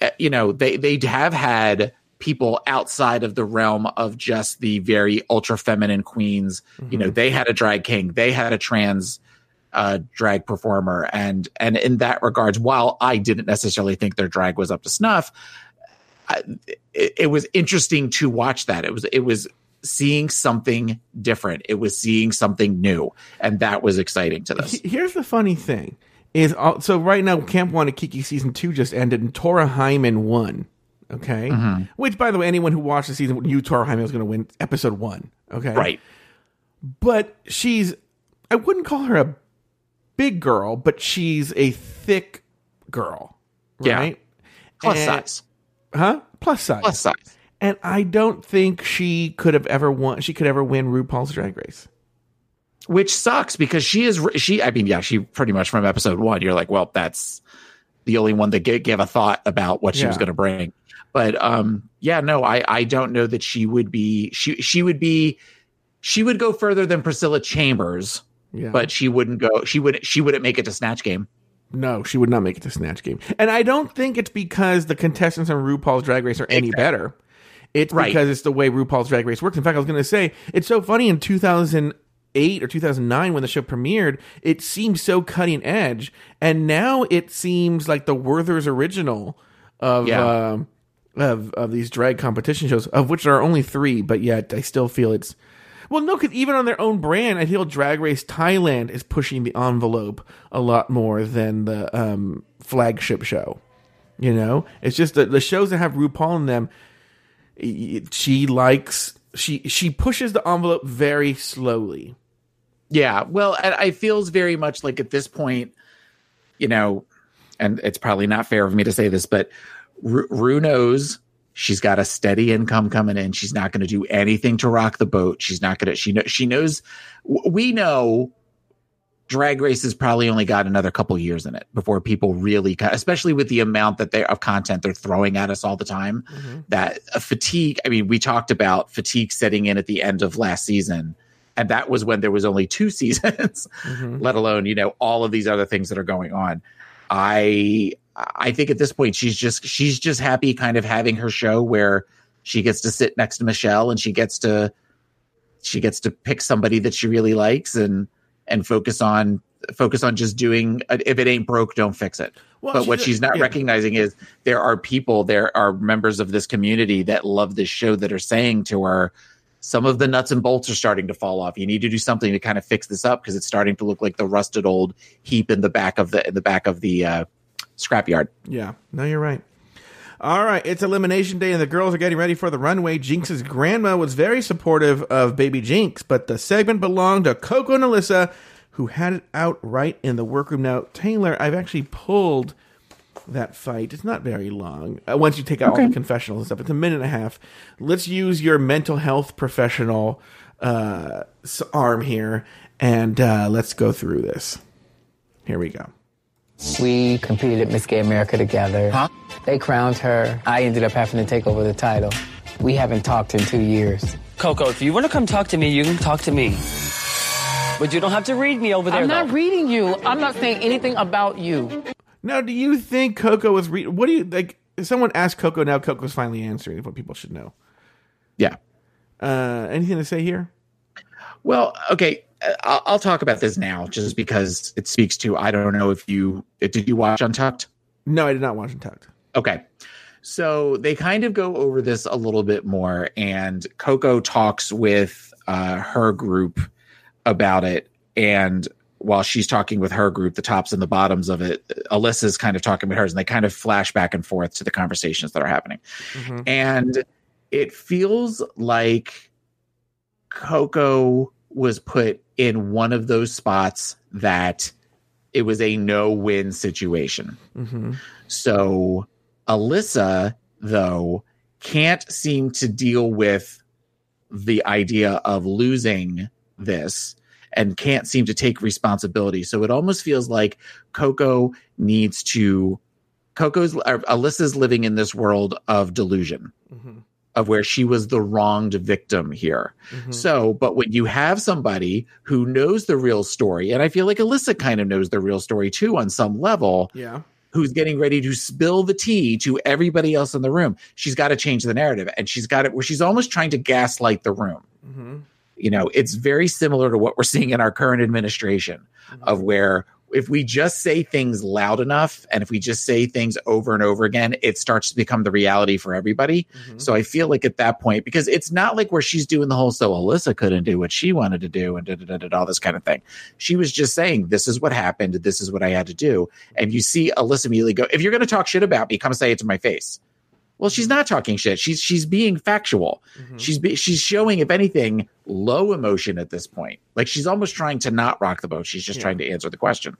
uh, you know they they have had people outside of the realm of just the very ultra feminine queens. You know they had a drag king they had a trans uh drag performer and and in that regards while i didn't necessarily think their drag was up to snuff I, it, it was interesting to watch that. It was it was seeing something different. It was seeing something new and that was exciting to this. Here's the funny thing: is all, so right now Camp Wannakiki season two just ended, and Tora Hyman won. Okay, Mm-hmm. which by the way, anyone who watched the season knew Tora Hyman was going to win episode one. Okay, right but she's I wouldn't call her a big girl, but she's a thick girl. Yeah. Right? plus And- size Huh? Plus size. plus size And I don't think she could have ever won. She could ever win RuPaul's Drag Race. which sucks because she is she i mean yeah she pretty much from episode one you're like well that's the only one that gave, gave a thought about what she was going to bring but um yeah no i i don't know that she would be she she would be she would go further than priscilla chambers Yeah. but she wouldn't go she would she wouldn't make it to snatch game no, she would not make it to Snatch Game. And I don't think it's because the contestants on RuPaul's Drag Race are any better. It's Right. because it's the way RuPaul's Drag Race works. In fact, I was going to say it's so funny in 2008 or 2009 when the show premiered, it seemed so cutting edge, and now it seems like the Werther's original of Yeah. um, of of these drag competition shows, of which there are only three, but yet I still feel it's well, no, because even on their own brand, I feel Drag Race Thailand is pushing the envelope a lot more than the um, flagship show. You know, it's just the, the shows that have RuPaul in them. She likes she she pushes the envelope very slowly. Yeah, well, I feels very much like at this point, you know, and it's probably not fair of me to say this, but Ru, Ru knows she's got a steady income coming in. She's not going to do anything to rock the boat. She's not going to. She know she knows. We know. Drag Race has probably only got another couple years in it before people really, especially with the amount that they of content they're throwing at us all the time. That uh, fatigue. I mean, we talked about fatigue setting in at the end of last season, and that was when there was only two seasons let alone you know all of these other things that are going on i i think at this point she's just she's just happy kind of having her show where she gets to sit next to michelle and she gets to she gets to pick somebody that she really likes and and focus on focus on just doing uh, if it ain't broke don't fix it Well, but what she's not yeah. recognizing is there are people there are members of this community that love this show that are saying to her some of the nuts and bolts are starting to fall off you need to do something to kind of fix this up because it's starting to look like the rusted old heap in the back of the in the back of the uh scrapyard Yeah, no, you're right. All right, it's elimination day, and the girls are getting ready for the runway. Jinkx's grandma was very supportive of baby Jinx, but the segment belonged to Coco and Alyssa, who had it out right in the workroom. Now, Taylor, I've actually pulled that fight. It's not very long. Uh, once you take out all the confessionals and stuff, it's a minute and a half. Let's use your mental health professional uh, arm here, and uh, let's go through this. Here we go. We competed at Miss Gay America together. Huh? They crowned her. I ended up having to take over the title. We haven't talked in two years. Coco, if you want to come talk to me, you can talk to me. But you don't have to read me over there, I'm not though. reading you. I'm not saying anything about you. Now, do you think Coco was re- what do you like? Someone asked Coco now, Coco's finally answering what people should know. Yeah. Uh, anything to say here? Well, okay, uh, I'll, I'll talk about this now, just because it speaks to. I don't know if you did you watch Untucked. No, I did not watch Untucked. Okay. So they kind of go over this a little bit more, and Coco talks with uh, her group about it. And while she's talking with her group, the tops and the bottoms of it, Alyssa's kind of talking with hers, and they kind of flash back and forth to the conversations that are happening. And it feels like Coco was put in one of those spots that it was a no win situation. Mm-hmm. So Alyssa, though, can't seem to deal with the idea of losing this and can't seem to take responsibility. So it almost feels like Coco needs to. Coco's or Alyssa's living in this world of delusion Mm-hmm. of where she was the wronged victim here. Mm-hmm. So, but when you have somebody who knows the real story, and I feel like Alyssa kind of knows the real story too on some level, Yeah. who's getting ready to spill the tea to everybody else in the room, she's got to change the narrative. And she's got it where she's almost trying to gaslight the room. Mm-hmm. You know, it's very similar to what we're seeing in our current administration mm-hmm. of where if we just say things loud enough and if we just say things over and over again, it starts to become the reality for everybody. Mm-hmm. So I feel like at that point, because it's not like where she's doing the whole so Alyssa couldn't do what she wanted to do and da, da, da, da, da, all this kind of thing. She was just saying, This is what happened, this is what I had to do. And you see Alyssa immediately go, If you're gonna talk shit about me, come say it to my face. Well, she's not talking shit. She's she's being factual. Mm-hmm. She's be, she's showing, if anything, low emotion at this point. Like she's almost trying to not rock the boat. She's just Yeah. trying to answer the question.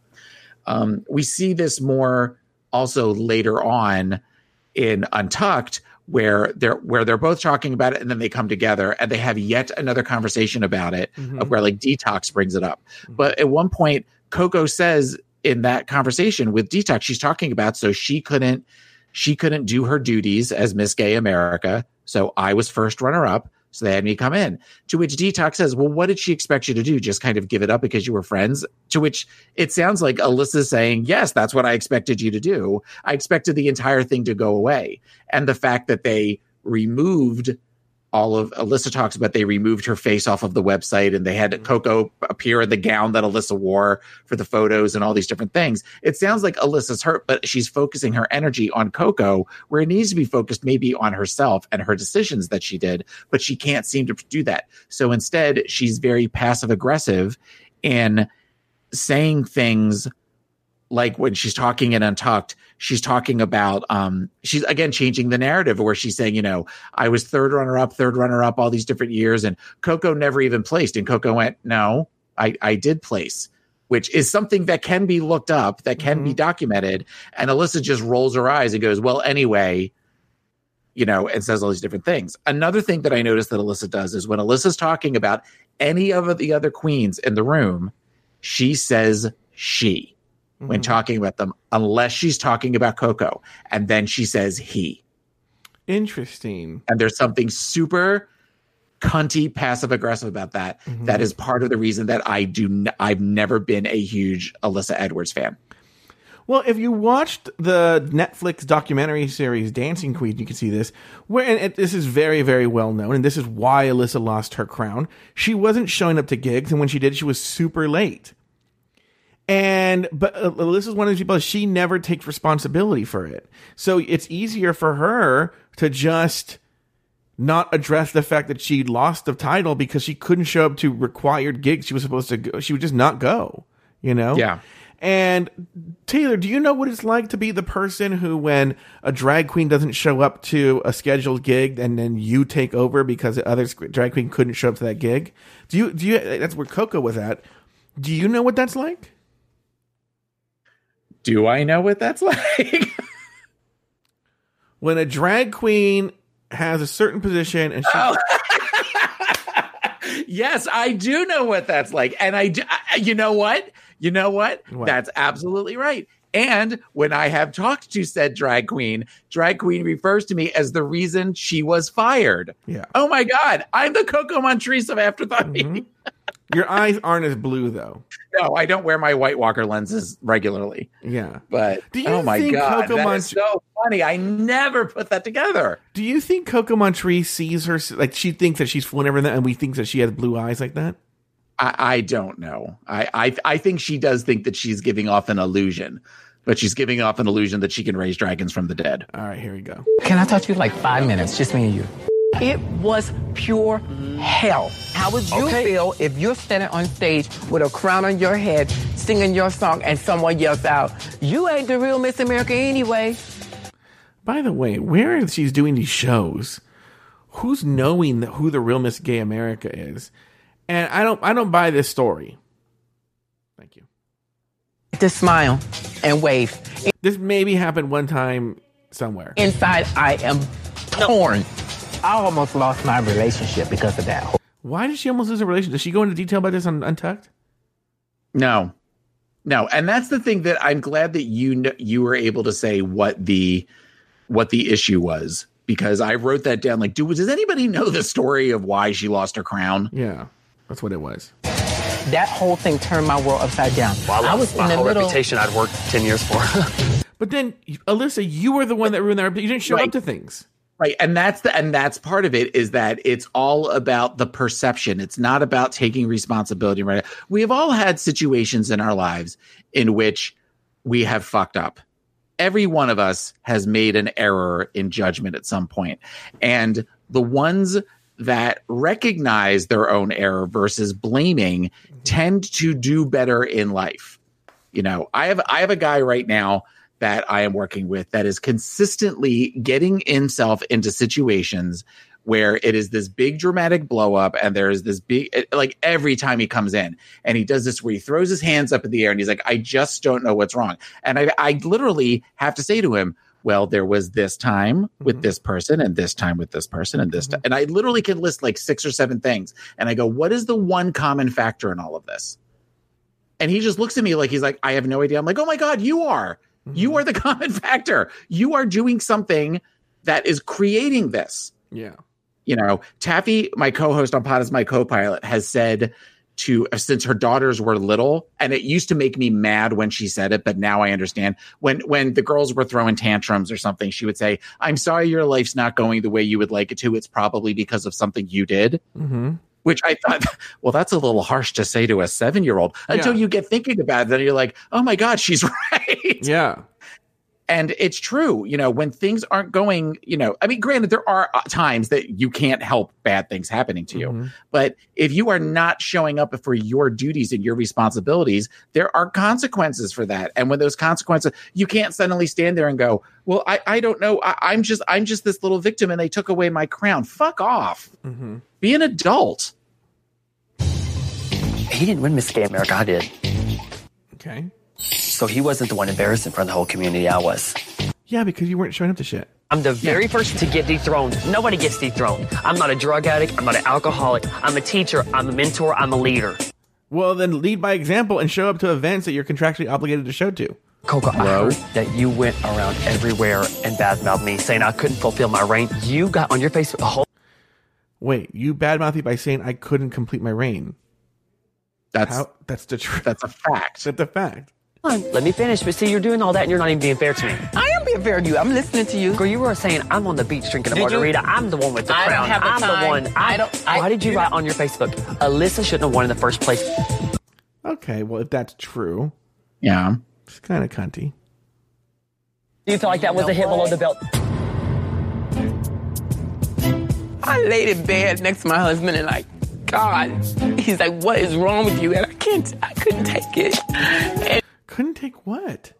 Um, we see this more also later on in Untucked, where they're where they're both talking about it, and then they come together and they have yet another conversation about it, mm-hmm. of where like Detox brings it up. Mm-hmm. But at one point, Coco says in that conversation with Detox, she's talking about so she couldn't she couldn't do her duties as Miss Gay America. So I was first runner up. So they had me come in. To which Detox says, Well, what did she expect you to do? Just kind of give it up because you were friends? To which it sounds like Alyssa's saying, Yes, that's what I expected you to do. I expected the entire thing to go away. And the fact that they removed all of Alyssa talks about they removed her face off of the website and they had mm-hmm. Coco appear in the gown that Alyssa wore for the photos and all these different things. It sounds like Alyssa's hurt, but she's focusing her energy on Coco where it needs to be focused maybe on herself and her decisions that she did, but she can't seem to do that. So instead, she's very passive aggressive in saying things like when she's talking in Untucked, she's talking about um she's again changing the narrative where she's saying, you know, I was third runner up, third runner up all these different years, and Coco never even placed. And Coco went, No, I, I did place, which is something that can be looked up, that can be documented. And Alyssa just rolls her eyes and goes, Well, anyway, you know, and says all these different things. Another thing that I noticed that Alyssa does is when Alyssa's talking about any of the other queens in the room, she says she when mm-hmm. talking about them, unless she's talking about Coco. And then she says he. Interesting. And there's something super cunty, passive aggressive about that. Mm-hmm. That is part of the reason that I do. N- I've never been a huge Alyssa Edwards fan. Well, if you watched the Netflix documentary series Dancing Queen, you can see this. Where and it, this is very, very well known, and this is why Alyssa lost her crown. She wasn't showing up to gigs, and when she did, she was super late. And but uh, Alyssa's one of these people. She never takes responsibility for it, so it's easier for her to just not address the fact that she lost the title because she couldn't show up to required gigs she was supposed to go. She would just not go. You know. Yeah. And Taylor, do you know what it's like to be the person who, when a drag queen doesn't show up to a scheduled gig, and then you take over because the other drag queen couldn't show up to that gig? Do you? Do you? That's where Coco was at. Do you know what that's like? Do I know what that's like? When a drag queen has a certain position and she. Oh. yes, I do know what that's like. And I, do, I- you know what? You know what? What? That's absolutely right. And when I have talked to said drag queen, drag queen refers to me as the reason she was fired. Yeah. Oh my God, I'm the Coco Montrese of Afterthought. Mhm. Your eyes aren't as blue though. No, I don't wear my White Walker lenses regularly. Yeah. But Do you oh my God, Coco that Mont- is so funny. I never put that together. Do you think Coco Montrese sees her like she thinks that she's fooling everything, and we think that she has blue eyes like that? I, I don't know. I, I I think she does think that she's giving off an illusion, but she's giving off an illusion that she can raise dragons from the dead. All right, here we go. Can I talk to you like five minutes? Just me and you. It was pure hell. How would you feel if you're standing on stage with a crown on your head, singing your song, and someone yells out, "You ain't the real Miss America anyway"? By the way, where is she's doing these shows? Who's knowing that who the real Miss Gay America is? And I don't I don't buy this story. Thank you. To smile and wave. This maybe happened one time somewhere. Inside, I am torn. I almost lost my relationship because of that. Why did she almost lose a relationship? Does she go into detail about this on Untucked? No, no, and that's the thing that I'm glad that you kn- you were able to say what the what the issue was because I wrote that down. Like, do does anybody know the story of why she lost her crown? Yeah, that's what it was. That whole thing turned my world upside down. I was in the middle. I'd worked 10 years for. But then, Alyssa, you were the one that ruined that. You didn't show up to things. Right. And that's the and that's part of it is that it's all about the perception. It's not about taking responsibility, right? We have all had situations in our lives in which we have fucked up. Every one of us has made an error in judgment at some point. And the ones that recognize their own error versus blaming mm-hmm. tend to do better in life. You know, I have I have a guy right now that I am working with that is consistently getting himself into situations where it is this big dramatic blow up and there's this big it- like every time he comes in and he does this where he throws his hands up in the air and he's like I just don't know what's wrong and I I literally have to say to him well there was this time with mm-hmm. this person and this time with this person and this ti- mm-hmm. and I literally can list like six or seven things and I go what is the one common factor in all of this and he just looks at me like he's like, I have no idea. I'm like, oh my God, you are. You are the common factor. You are doing something that is creating this. Yeah. You know, Taffy, my co-host on Pod is my co-pilot, has said to since her daughters were little, and it used to make me mad when she said it, but now I understand. When when the girls were throwing tantrums or something, she would say, I'm sorry your life's not going the way you would like it to. It's probably because of something you did Mm-hmm. Which I thought, well, that's a little harsh to say to a seven year old until Yeah. you get thinking about it. Then you're like, oh my God, she's right. Yeah. And it's true. You know, when things aren't going, you know, I mean, granted, there are uh, times that you can't help bad things happening to you. Mhm. But if you are not showing up for your duties and your responsibilities, there are consequences for that. And when those consequences, you can't suddenly stand there and go, well, I, I don't know. I, I'm just, I'm just this little victim and they took away my crown. Fuck off. Mm-hmm. Be an adult. He didn't win Miss Gay America, I did. Okay. So he wasn't the one embarrassed in front of the whole community, I was. Yeah, because you weren't showing up to shit. I'm the very first to get dethroned. Nobody gets dethroned. I'm not a drug addict. I'm not an alcoholic. I'm a teacher. I'm a mentor. I'm a leader. Well, then lead by example and show up to events that you're contractually obligated to show to. Coco, I heard that you went around everywhere and badmouthed me, saying I couldn't fulfill my reign. You got on your Facebook a whole Wait, you badmouthed me by saying I couldn't complete my reign. That's, How? That's the truth. that's a fact. That's a fact. Let me finish. But see, you're doing all that and you're not even being fair to me. I am being fair to you. I'm listening to you. Girl, you were saying I'm on the beach drinking a Did you? margarita. I'm the one with the I don't crown. have the I'm time. the one. I I'm- don't- I- Why did you write not- on your Facebook? Alyssa shouldn't have won in the first place. Okay, well, if that's true, Yeah. it's kind of cunty. Do you feel like that was a hit below the belt? I laid in bed next to my husband and like, God, he's like, what is wrong with you? And I can't, I couldn't take it. And Couldn't take what?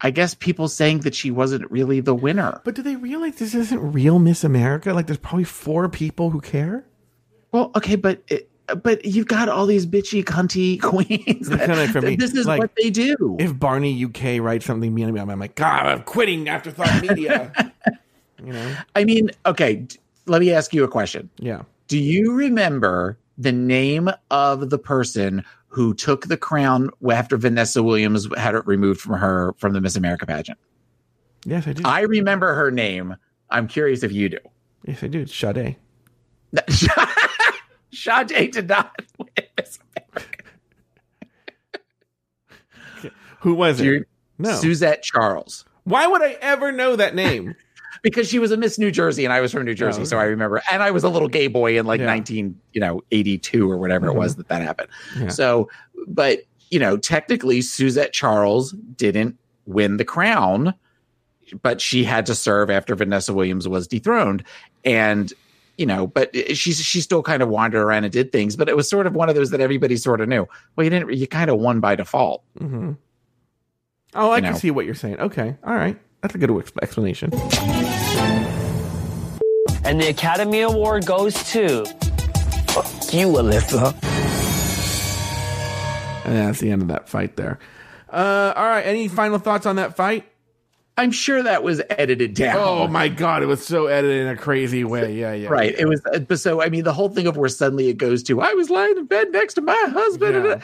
I guess people saying that she wasn't really the winner. But do they realize this isn't real Miss America? Like, there's probably four people who care. Well, okay, but it, but you've got all these bitchy cunty queens. that- kinda for me, this is like, what they do. If Barney UK writes something mean about me, I'm like, God, I'm quitting Afterthought Media. you know? I mean, okay, d- let me ask you a question. Yeah. Do you remember the name of the person who took the crown after Vanessa Williams had it removed from her from the Miss America pageant? Yes, I do. I remember her name. I'm curious if you do. yes, I do. It's Sade. Sade did not win Miss America. Who was it? You- No. Suzette Charles. Why would I ever know that name? Because she was a Miss New Jersey and I was from New Jersey, Oh, so I remember. And I was a little gay boy in like Yeah. 19, you know, 82 or whatever it was that that happened. Yeah. So, but you know, technically Suzette Charles didn't win the crown, but she had to serve after Vanessa Williams was dethroned. And you know, but she's she still kind of wandered around and did things, but it was sort of one of those that everybody sort of knew. Well, you didn't. You kind of won by default. hmm Oh, I You can know. see what you're saying. Okay, all right, that's a good explanation. And the Academy Award goes to Fuck you, Alyssa. And that's the end of that fight there. Uh, all right, any final thoughts on that fight? I'm sure that was edited down. Oh my god, it was so edited in a crazy way. Yeah, yeah. Right. It was, uh, but so, I mean, the whole thing of where suddenly it goes to, I was lying in bed next to my husband. Yeah.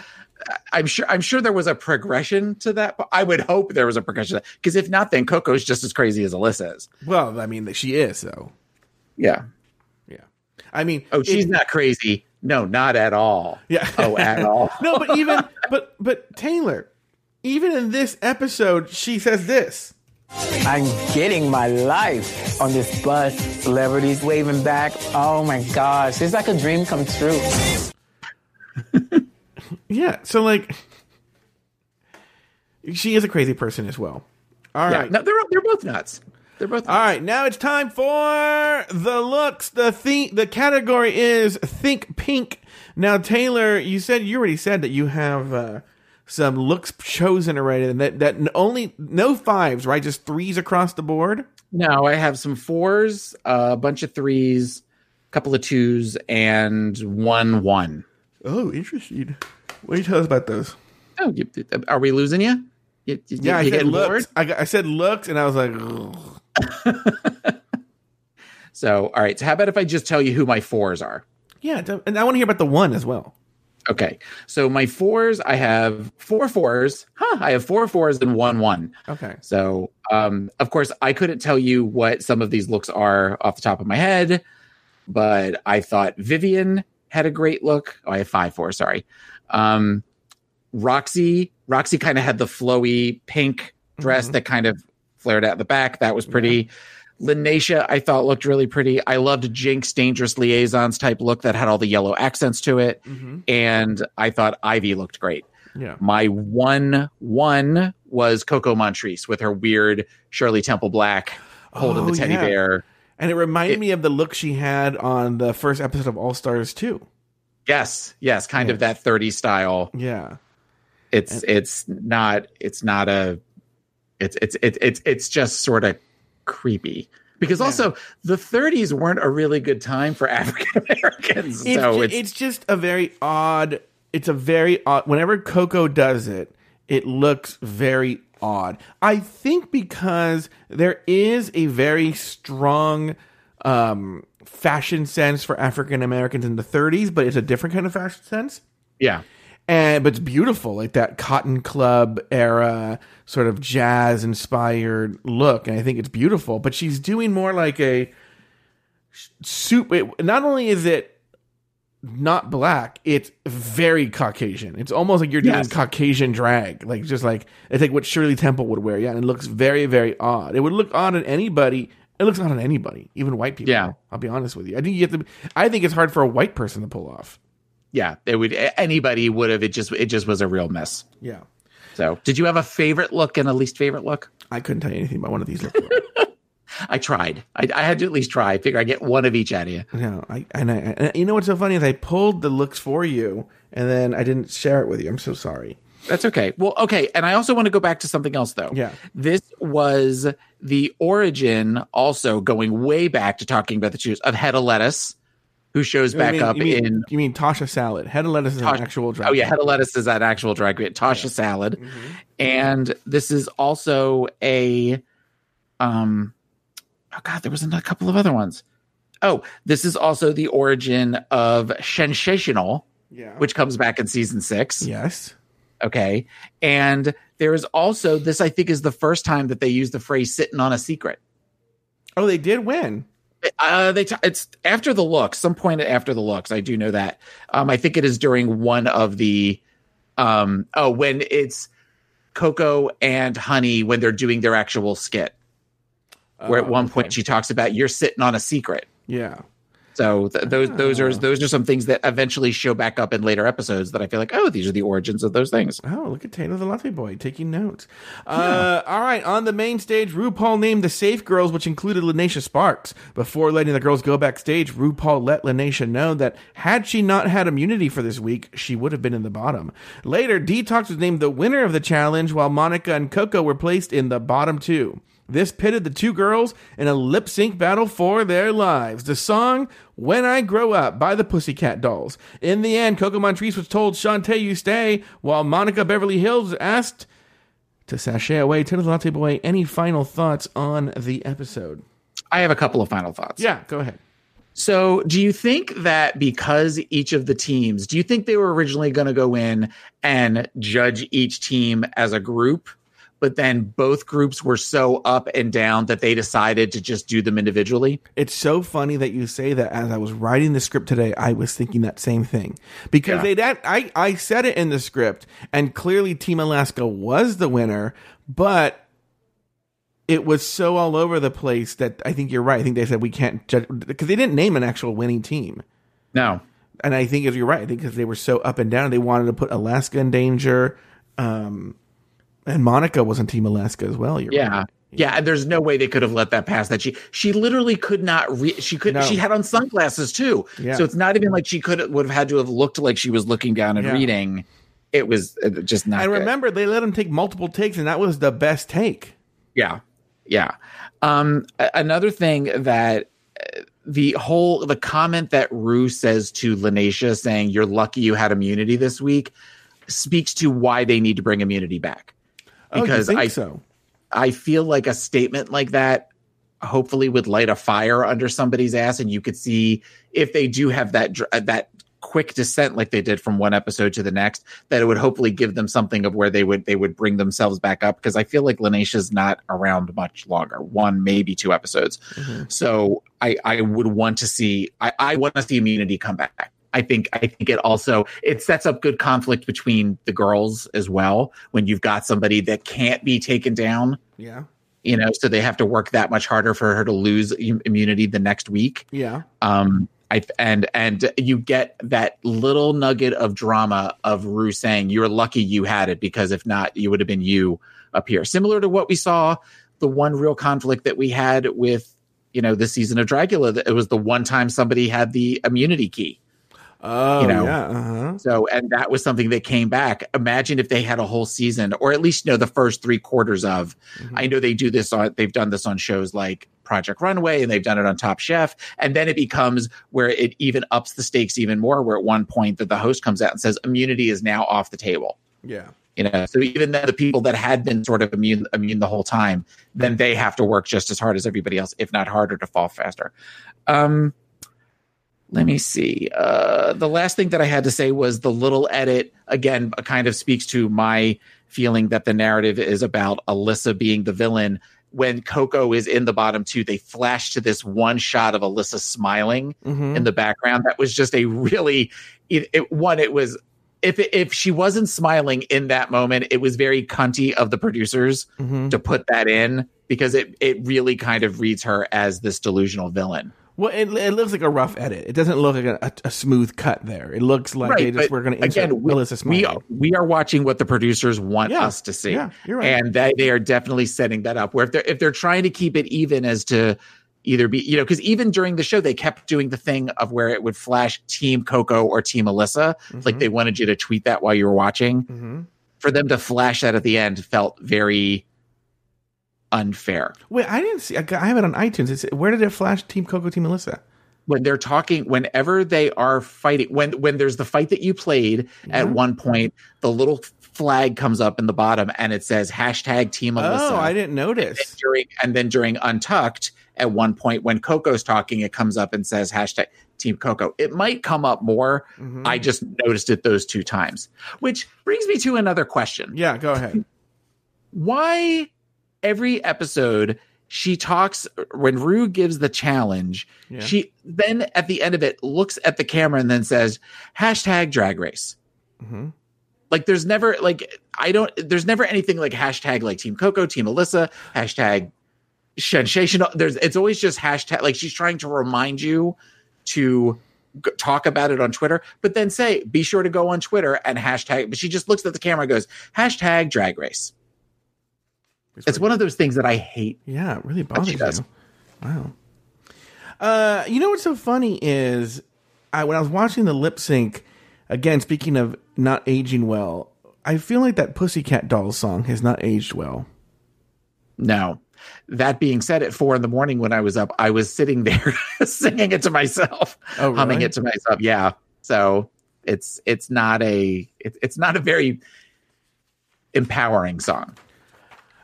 I'm sure, I'm sure there was a progression to that. but I would hope there was a progression because if not, then Coco's just as crazy as Alyssa is. Well, I mean, she is though. Yeah. Yeah. I mean, Oh, she's it- not crazy. No, not at all. Yeah. Oh, at all. no, but even but but Taylor, even in this episode, she says this. I'm getting my life on this bus. Celebrities waving back. Oh my gosh, it's like a dream come true. Yeah. So like, she is a crazy person as well. All Yeah. right. No, they're they're both nuts. They're both. All right, now it's time for the looks. The the the category is think pink. Now, Taylor, you said you already said that you have uh, some looks chosen already, and that that only no fives, right? Just threes across the board. No, I have some fours, a bunch of threes, a couple of twos, and one one. Oh, interesting. What do you tell us about those? Oh, you, are we losing you? you, you Yeah, I said looks. I, I said looks, and I was like, Ugh. So, all right. So, how about if I just tell you who my fours are? yeah, and I want to hear about the one as well. Okay. So, my fours, I have four fours. Huh. I have four fours and one one. Okay. So, um, of course, I couldn't tell you what some of these looks are off the top of my head, but I thought Vivienne had a great look. Oh, I have five fours. Sorry. Um, Roxy, Roxy kind of had the flowy pink dress that kind of flared out the back. That was pretty. Lineysha, I thought looked really pretty. I loved Jinkx Dangerous Liaisons type look that had all the yellow accents to it. Mm-hmm. And I thought Ivy looked great. Yeah. My one one was Coco Montrese with her weird Shirley Temple Black holding Oh, the teddy yeah. bear. And it reminded It- me of the look she had on the first episode of All Stars 2. Yes, yes, kind of that 30 style. Yeah. It's it's not it's not a it's it's it's it's it's just sort of creepy. Because also the 30s weren't a really good time for African Americans. It's, So ju- it's, it's just a very odd. It's a very odd. Whenever Coco does it, it looks very odd. I think because there is a very strong um, fashion sense for African Americans in the 30s, but it's a different kind of fashion sense. yeah. And but it's beautiful, like that Cotton Club era sort of jazz inspired look, and I think it's beautiful. But she's doing more like a soup. It, not only is it not black, it's very Caucasian. It's almost like you're doing Yes. Caucasian drag, like just like it's like what Shirley Temple would wear. Yeah, and it looks very very odd. It would look odd on anybody. It looks odd on anybody, even white people. Yeah. I'll be honest with you. I think you have to. I think it's hard for a white person to pull off. Yeah, it would anybody would have it just it just was a real mess. Yeah. So, did you have a favorite look and a least favorite look? I couldn't tell you anything about one of these looks. I tried. I, I had to at least try. I figure I get one of each out of you. no, I and I and you know what's so funny is I pulled the looks for you and then I didn't share it with you. I'm so sorry. That's okay. Well, okay. And I also want to go back to something else, though. Yeah. This was the origin, also going way back to talking about the shoes of head of Lettuce, who shows back you mean, up you mean, in. you mean Tasha Salad? Head of lettuce is an actual drag. Oh yeah, Head of Lettuce is that actual drag queen, Tasha Salad, Mm-hmm. and this is also a, um, oh god, there was a couple of other ones. Oh, this is also the origin of sensational, Yeah. which comes back in season six. Yes. Okay. And there is also this, I think, is the first time that they use the phrase sitting on a secret. Oh, they did win. Uh, they t- it's after the looks, some point after the looks. I do know that. Um, I think it is during one of the, um, oh, when it's Coco and Honey when they're doing their actual skit, where at one okay. point she talks about you're sitting on a secret. Yeah. So th- those those Ah. are those are some things that eventually show back up in later episodes that I feel like oh these are the origins of those things. Oh, look at Taylor the Latte Boy taking notes. Uh, all right, on the main stage, RuPaul named the safe girls, which included Lineysha Sparx. Before letting the girls go backstage, RuPaul let Lineysha know that had she not had immunity for this week, she would have been in the bottom. Later, Detox was named the winner of the challenge, while Monica and Coco were placed in the bottom two. This pitted the two girls in a lip sync battle for their lives. The song When I Grow Up by the Pussycat Dolls. In the end, Coco Montrese was told, Shantae, you stay, while Monica Beverly Hillz asked to sashay away. The Latte Boy, any final thoughts on the episode? I have a couple of final thoughts. Yeah, go ahead. So, do you think that because each of the teams, do you think they were originally going to go in and judge each team as a group, but then both groups were so up and down that they decided to just do them individually? It's so funny that you say that. As I was writing the script today, I was thinking that same thing because Yeah. they that I I said it in the script, and clearly Team Alaska was the winner, but it was so all over the place that I think you're right. I think they said we can't judge because they didn't name an actual winning team. No. And I think if you're right, I think because they were so up and down, they wanted to put Alaska in danger. Um, and Monica was on Team Alaska as well. Yeah. right. Yeah, and there's no way they could have let that pass. That she she literally could not re- she could No. she had on sunglasses too. Yeah. So it's not even like she could would have had to have looked like she was looking down and Yeah. reading. It was uh, just not. I good. remember they let him take multiple takes, and that was the best take. Yeah. Yeah. Um, another thing that uh, the whole the comment that Ru says to Lineysha saying you're lucky you had immunity this week speaks to why they need to bring immunity back. Oh, you think I so? I feel like a statement like that hopefully would light a fire under somebody's ass and you could see if they do have that uh, that quick descent like they did from one episode to the next that it would hopefully give them something of where they would they would bring themselves back up because I feel like Lineysha's not around much longer one maybe two episodes. So I I would want to see I I want to see immunity come back I think I think it also it sets up good conflict between the girls as well when you've got somebody that can't be taken down. Yeah, you know so they have to work that much harder for her to lose immunity the next week. Yeah. um I and and you get that little nugget of drama of Ru saying you're lucky you had it because if not you would have been you up here. Similar to what we saw the one real conflict that we had with you know this season of Dracula that it was the one time somebody had the immunity key Oh, You know. yeah. Uh-huh. so, and that was something that came back. Imagine if they had a whole season, or at least you know the first three quarters of. I know they do this on. They've done this on shows like Project Runway, and they've done it on Top Chef. And then it becomes where it even ups the stakes even more. Where at one point that the host comes out and says immunity is now off the table. Yeah. You know, so even then the people that had been sort of immune immune the whole time, then they have to work just as hard as everybody else, if not harder, to fall faster. Um, let me see. Uh, the last thing that I had to say was the little edit again kind of speaks to my feeling that the narrative is about Alyssa being the villain. When Coco is in the bottom two, they flash to this one shot of Alyssa smiling Mhm. in the background. That was just a really it, it one. It was if if she wasn't smiling in that moment, it was very cunty of the producers Mhm. to put that in because it it really kind of reads her as this delusional villain. Well, it, it looks like a rough edit. It doesn't look like a, a, a smooth cut there. It looks like they just were going to again, we, we are, we are watching what the producers want Yeah, us to see. yeah, you're right. And they, they are definitely setting that up. Where if they're if they're trying to keep it even as to either be you know because even during the show they kept doing the thing of where it would flash Team Coco or Team Alyssa, like they wanted you to tweet that while you were watching. Mhm. For them to flash that at the end felt very unfair. Wait, I didn't see. I have it on iTunes. It's, where did it flash Team Coco, Team Melissa? when they're talking whenever they are fighting when when there's the fight that you played at one point the little flag comes up in the bottom and it says hashtag team Alyssa. Oh, I didn't notice. during and then during untucked at one point when Coco's talking, it comes up and says hashtag Team Coco. It might come up more. Mm-hmm. I just noticed it those two times, which brings me to another question. Yeah, go ahead. Why every episode she talks when Ru gives the challenge, Yeah. she then at the end of it looks at the camera and then says hashtag drag race. Mhm. Like there's never like I don't there's never anything like hashtag like Team Coco, Team Alyssa, hashtag sensational. There's it's always just hashtag like she's trying to remind you to g- talk about it on Twitter, but then say be sure to go on Twitter and hashtag. But she just looks at the camera and goes hashtag drag race. It's one of those things that I hate. Yeah, it really bothers you. Wow. Uh, you know what's so funny is I when I was watching the lip sync again. Speaking of not aging well, I feel like that Pussycat Dolls song has not aged well. No. That being said, at four in the morning when I was up, I was sitting there singing it to myself, Oh, humming it to myself. Yeah. So it's it's not a it, it's not a very empowering song.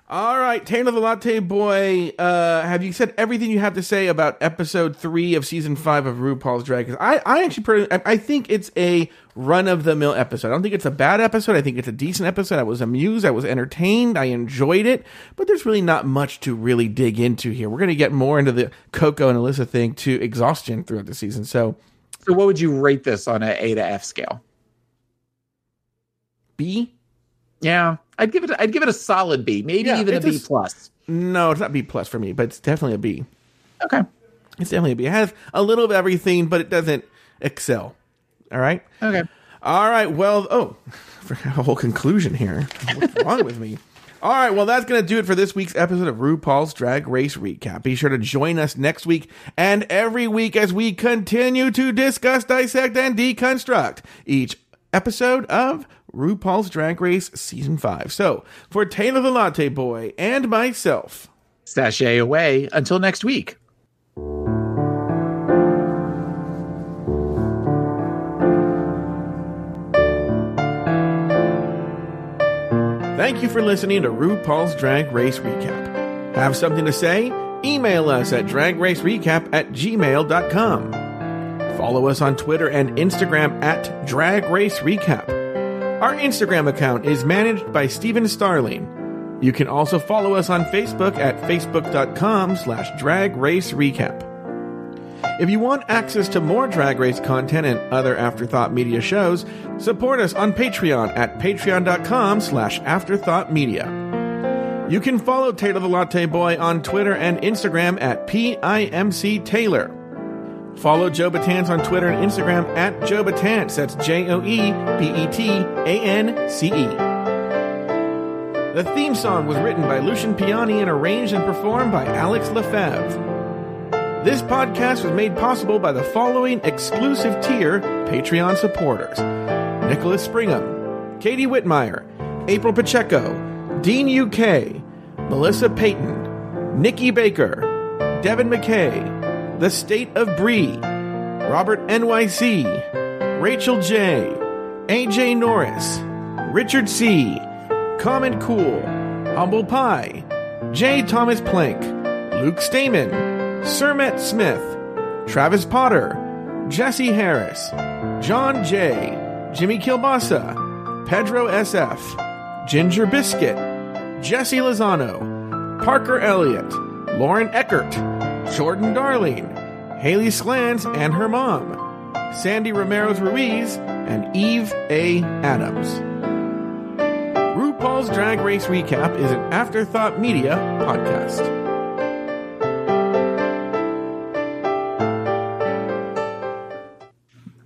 All right, Taylor the Latte Boy. Uh, have you said everything you have to say about episode three of season five of RuPaul's Drag Race? I, I actually, pretty, I, I think it's a run of the mill episode. I don't think it's a bad episode. I think it's a decent episode. I was amused. I was entertained. I enjoyed it. But there's really not much to really dig into here. We're going to get more into the Coco and Alyssa thing to exhaustion throughout the season. So So what would you rate this on a A to F scale? B. Yeah, I'd give it. I'd give it a solid B, maybe Yeah, even a B plus. No, it's not B plus for me, but it's definitely a B. Okay. It's definitely a B. It has a little of everything, but it doesn't excel. All right. Okay. All right. Well, oh, I forgot a whole conclusion here. What's wrong with me? All right. Well, that's going to do it for this week's episode of RuPaul's Drag Race Recap. Be sure to join us next week and every week as we continue to discuss, dissect, and deconstruct each episode of RuPaul's Drag Race Season 5. So, for Taylor the Latte Boy and myself, Sashay away until next week. Thank you for listening to RuPaul's Drag Race Recap. Have something to say? Email us at dragracerecap at gmail.com. Follow us on Twitter and Instagram at Drag Race Recap. Our Instagram account is managed by Steven Starling. You can also follow us on Facebook at facebook.com slash drag race recap. If you want access to more Drag Race content and other Afterthought Media shows, support us on Patreon at patreon.com slash afterthought media. You can follow Taylor the Latte Boy on Twitter and Instagram at PIMC Taylor. Follow Joe Betance on Twitter and Instagram at Joe Betance. That's J O E B E T A N C E. The theme song was written by Lucian Piani and arranged and performed by Alex Lefebvre. This podcast was made possible by the following exclusive tier Patreon supporters Nicholas Springham, Katie Whitmire, April Pacheco, Dean UK, Melissa Payton, Nikki Baker, Devin McKay, The State of Bree, Robert NYC, Rachel J, AJ Norris, Richard C, Comment Cool, Humble Pie, J. Thomas Plank, Luke Stamen, Sir Matt Smith, Travis Potter, Jesse Harris, John J., Jimmy Kilbasa, Pedro SF, Ginger Biscuit, Jesse Lozano, Parker Elliott, Lauren Eckert, Jordan Darling, Haley Slans and her mom, Sandy Ramirez Ruiz, and Eve A. Adams. RuPaul's Drag Race Recap is an Afterthought Media podcast.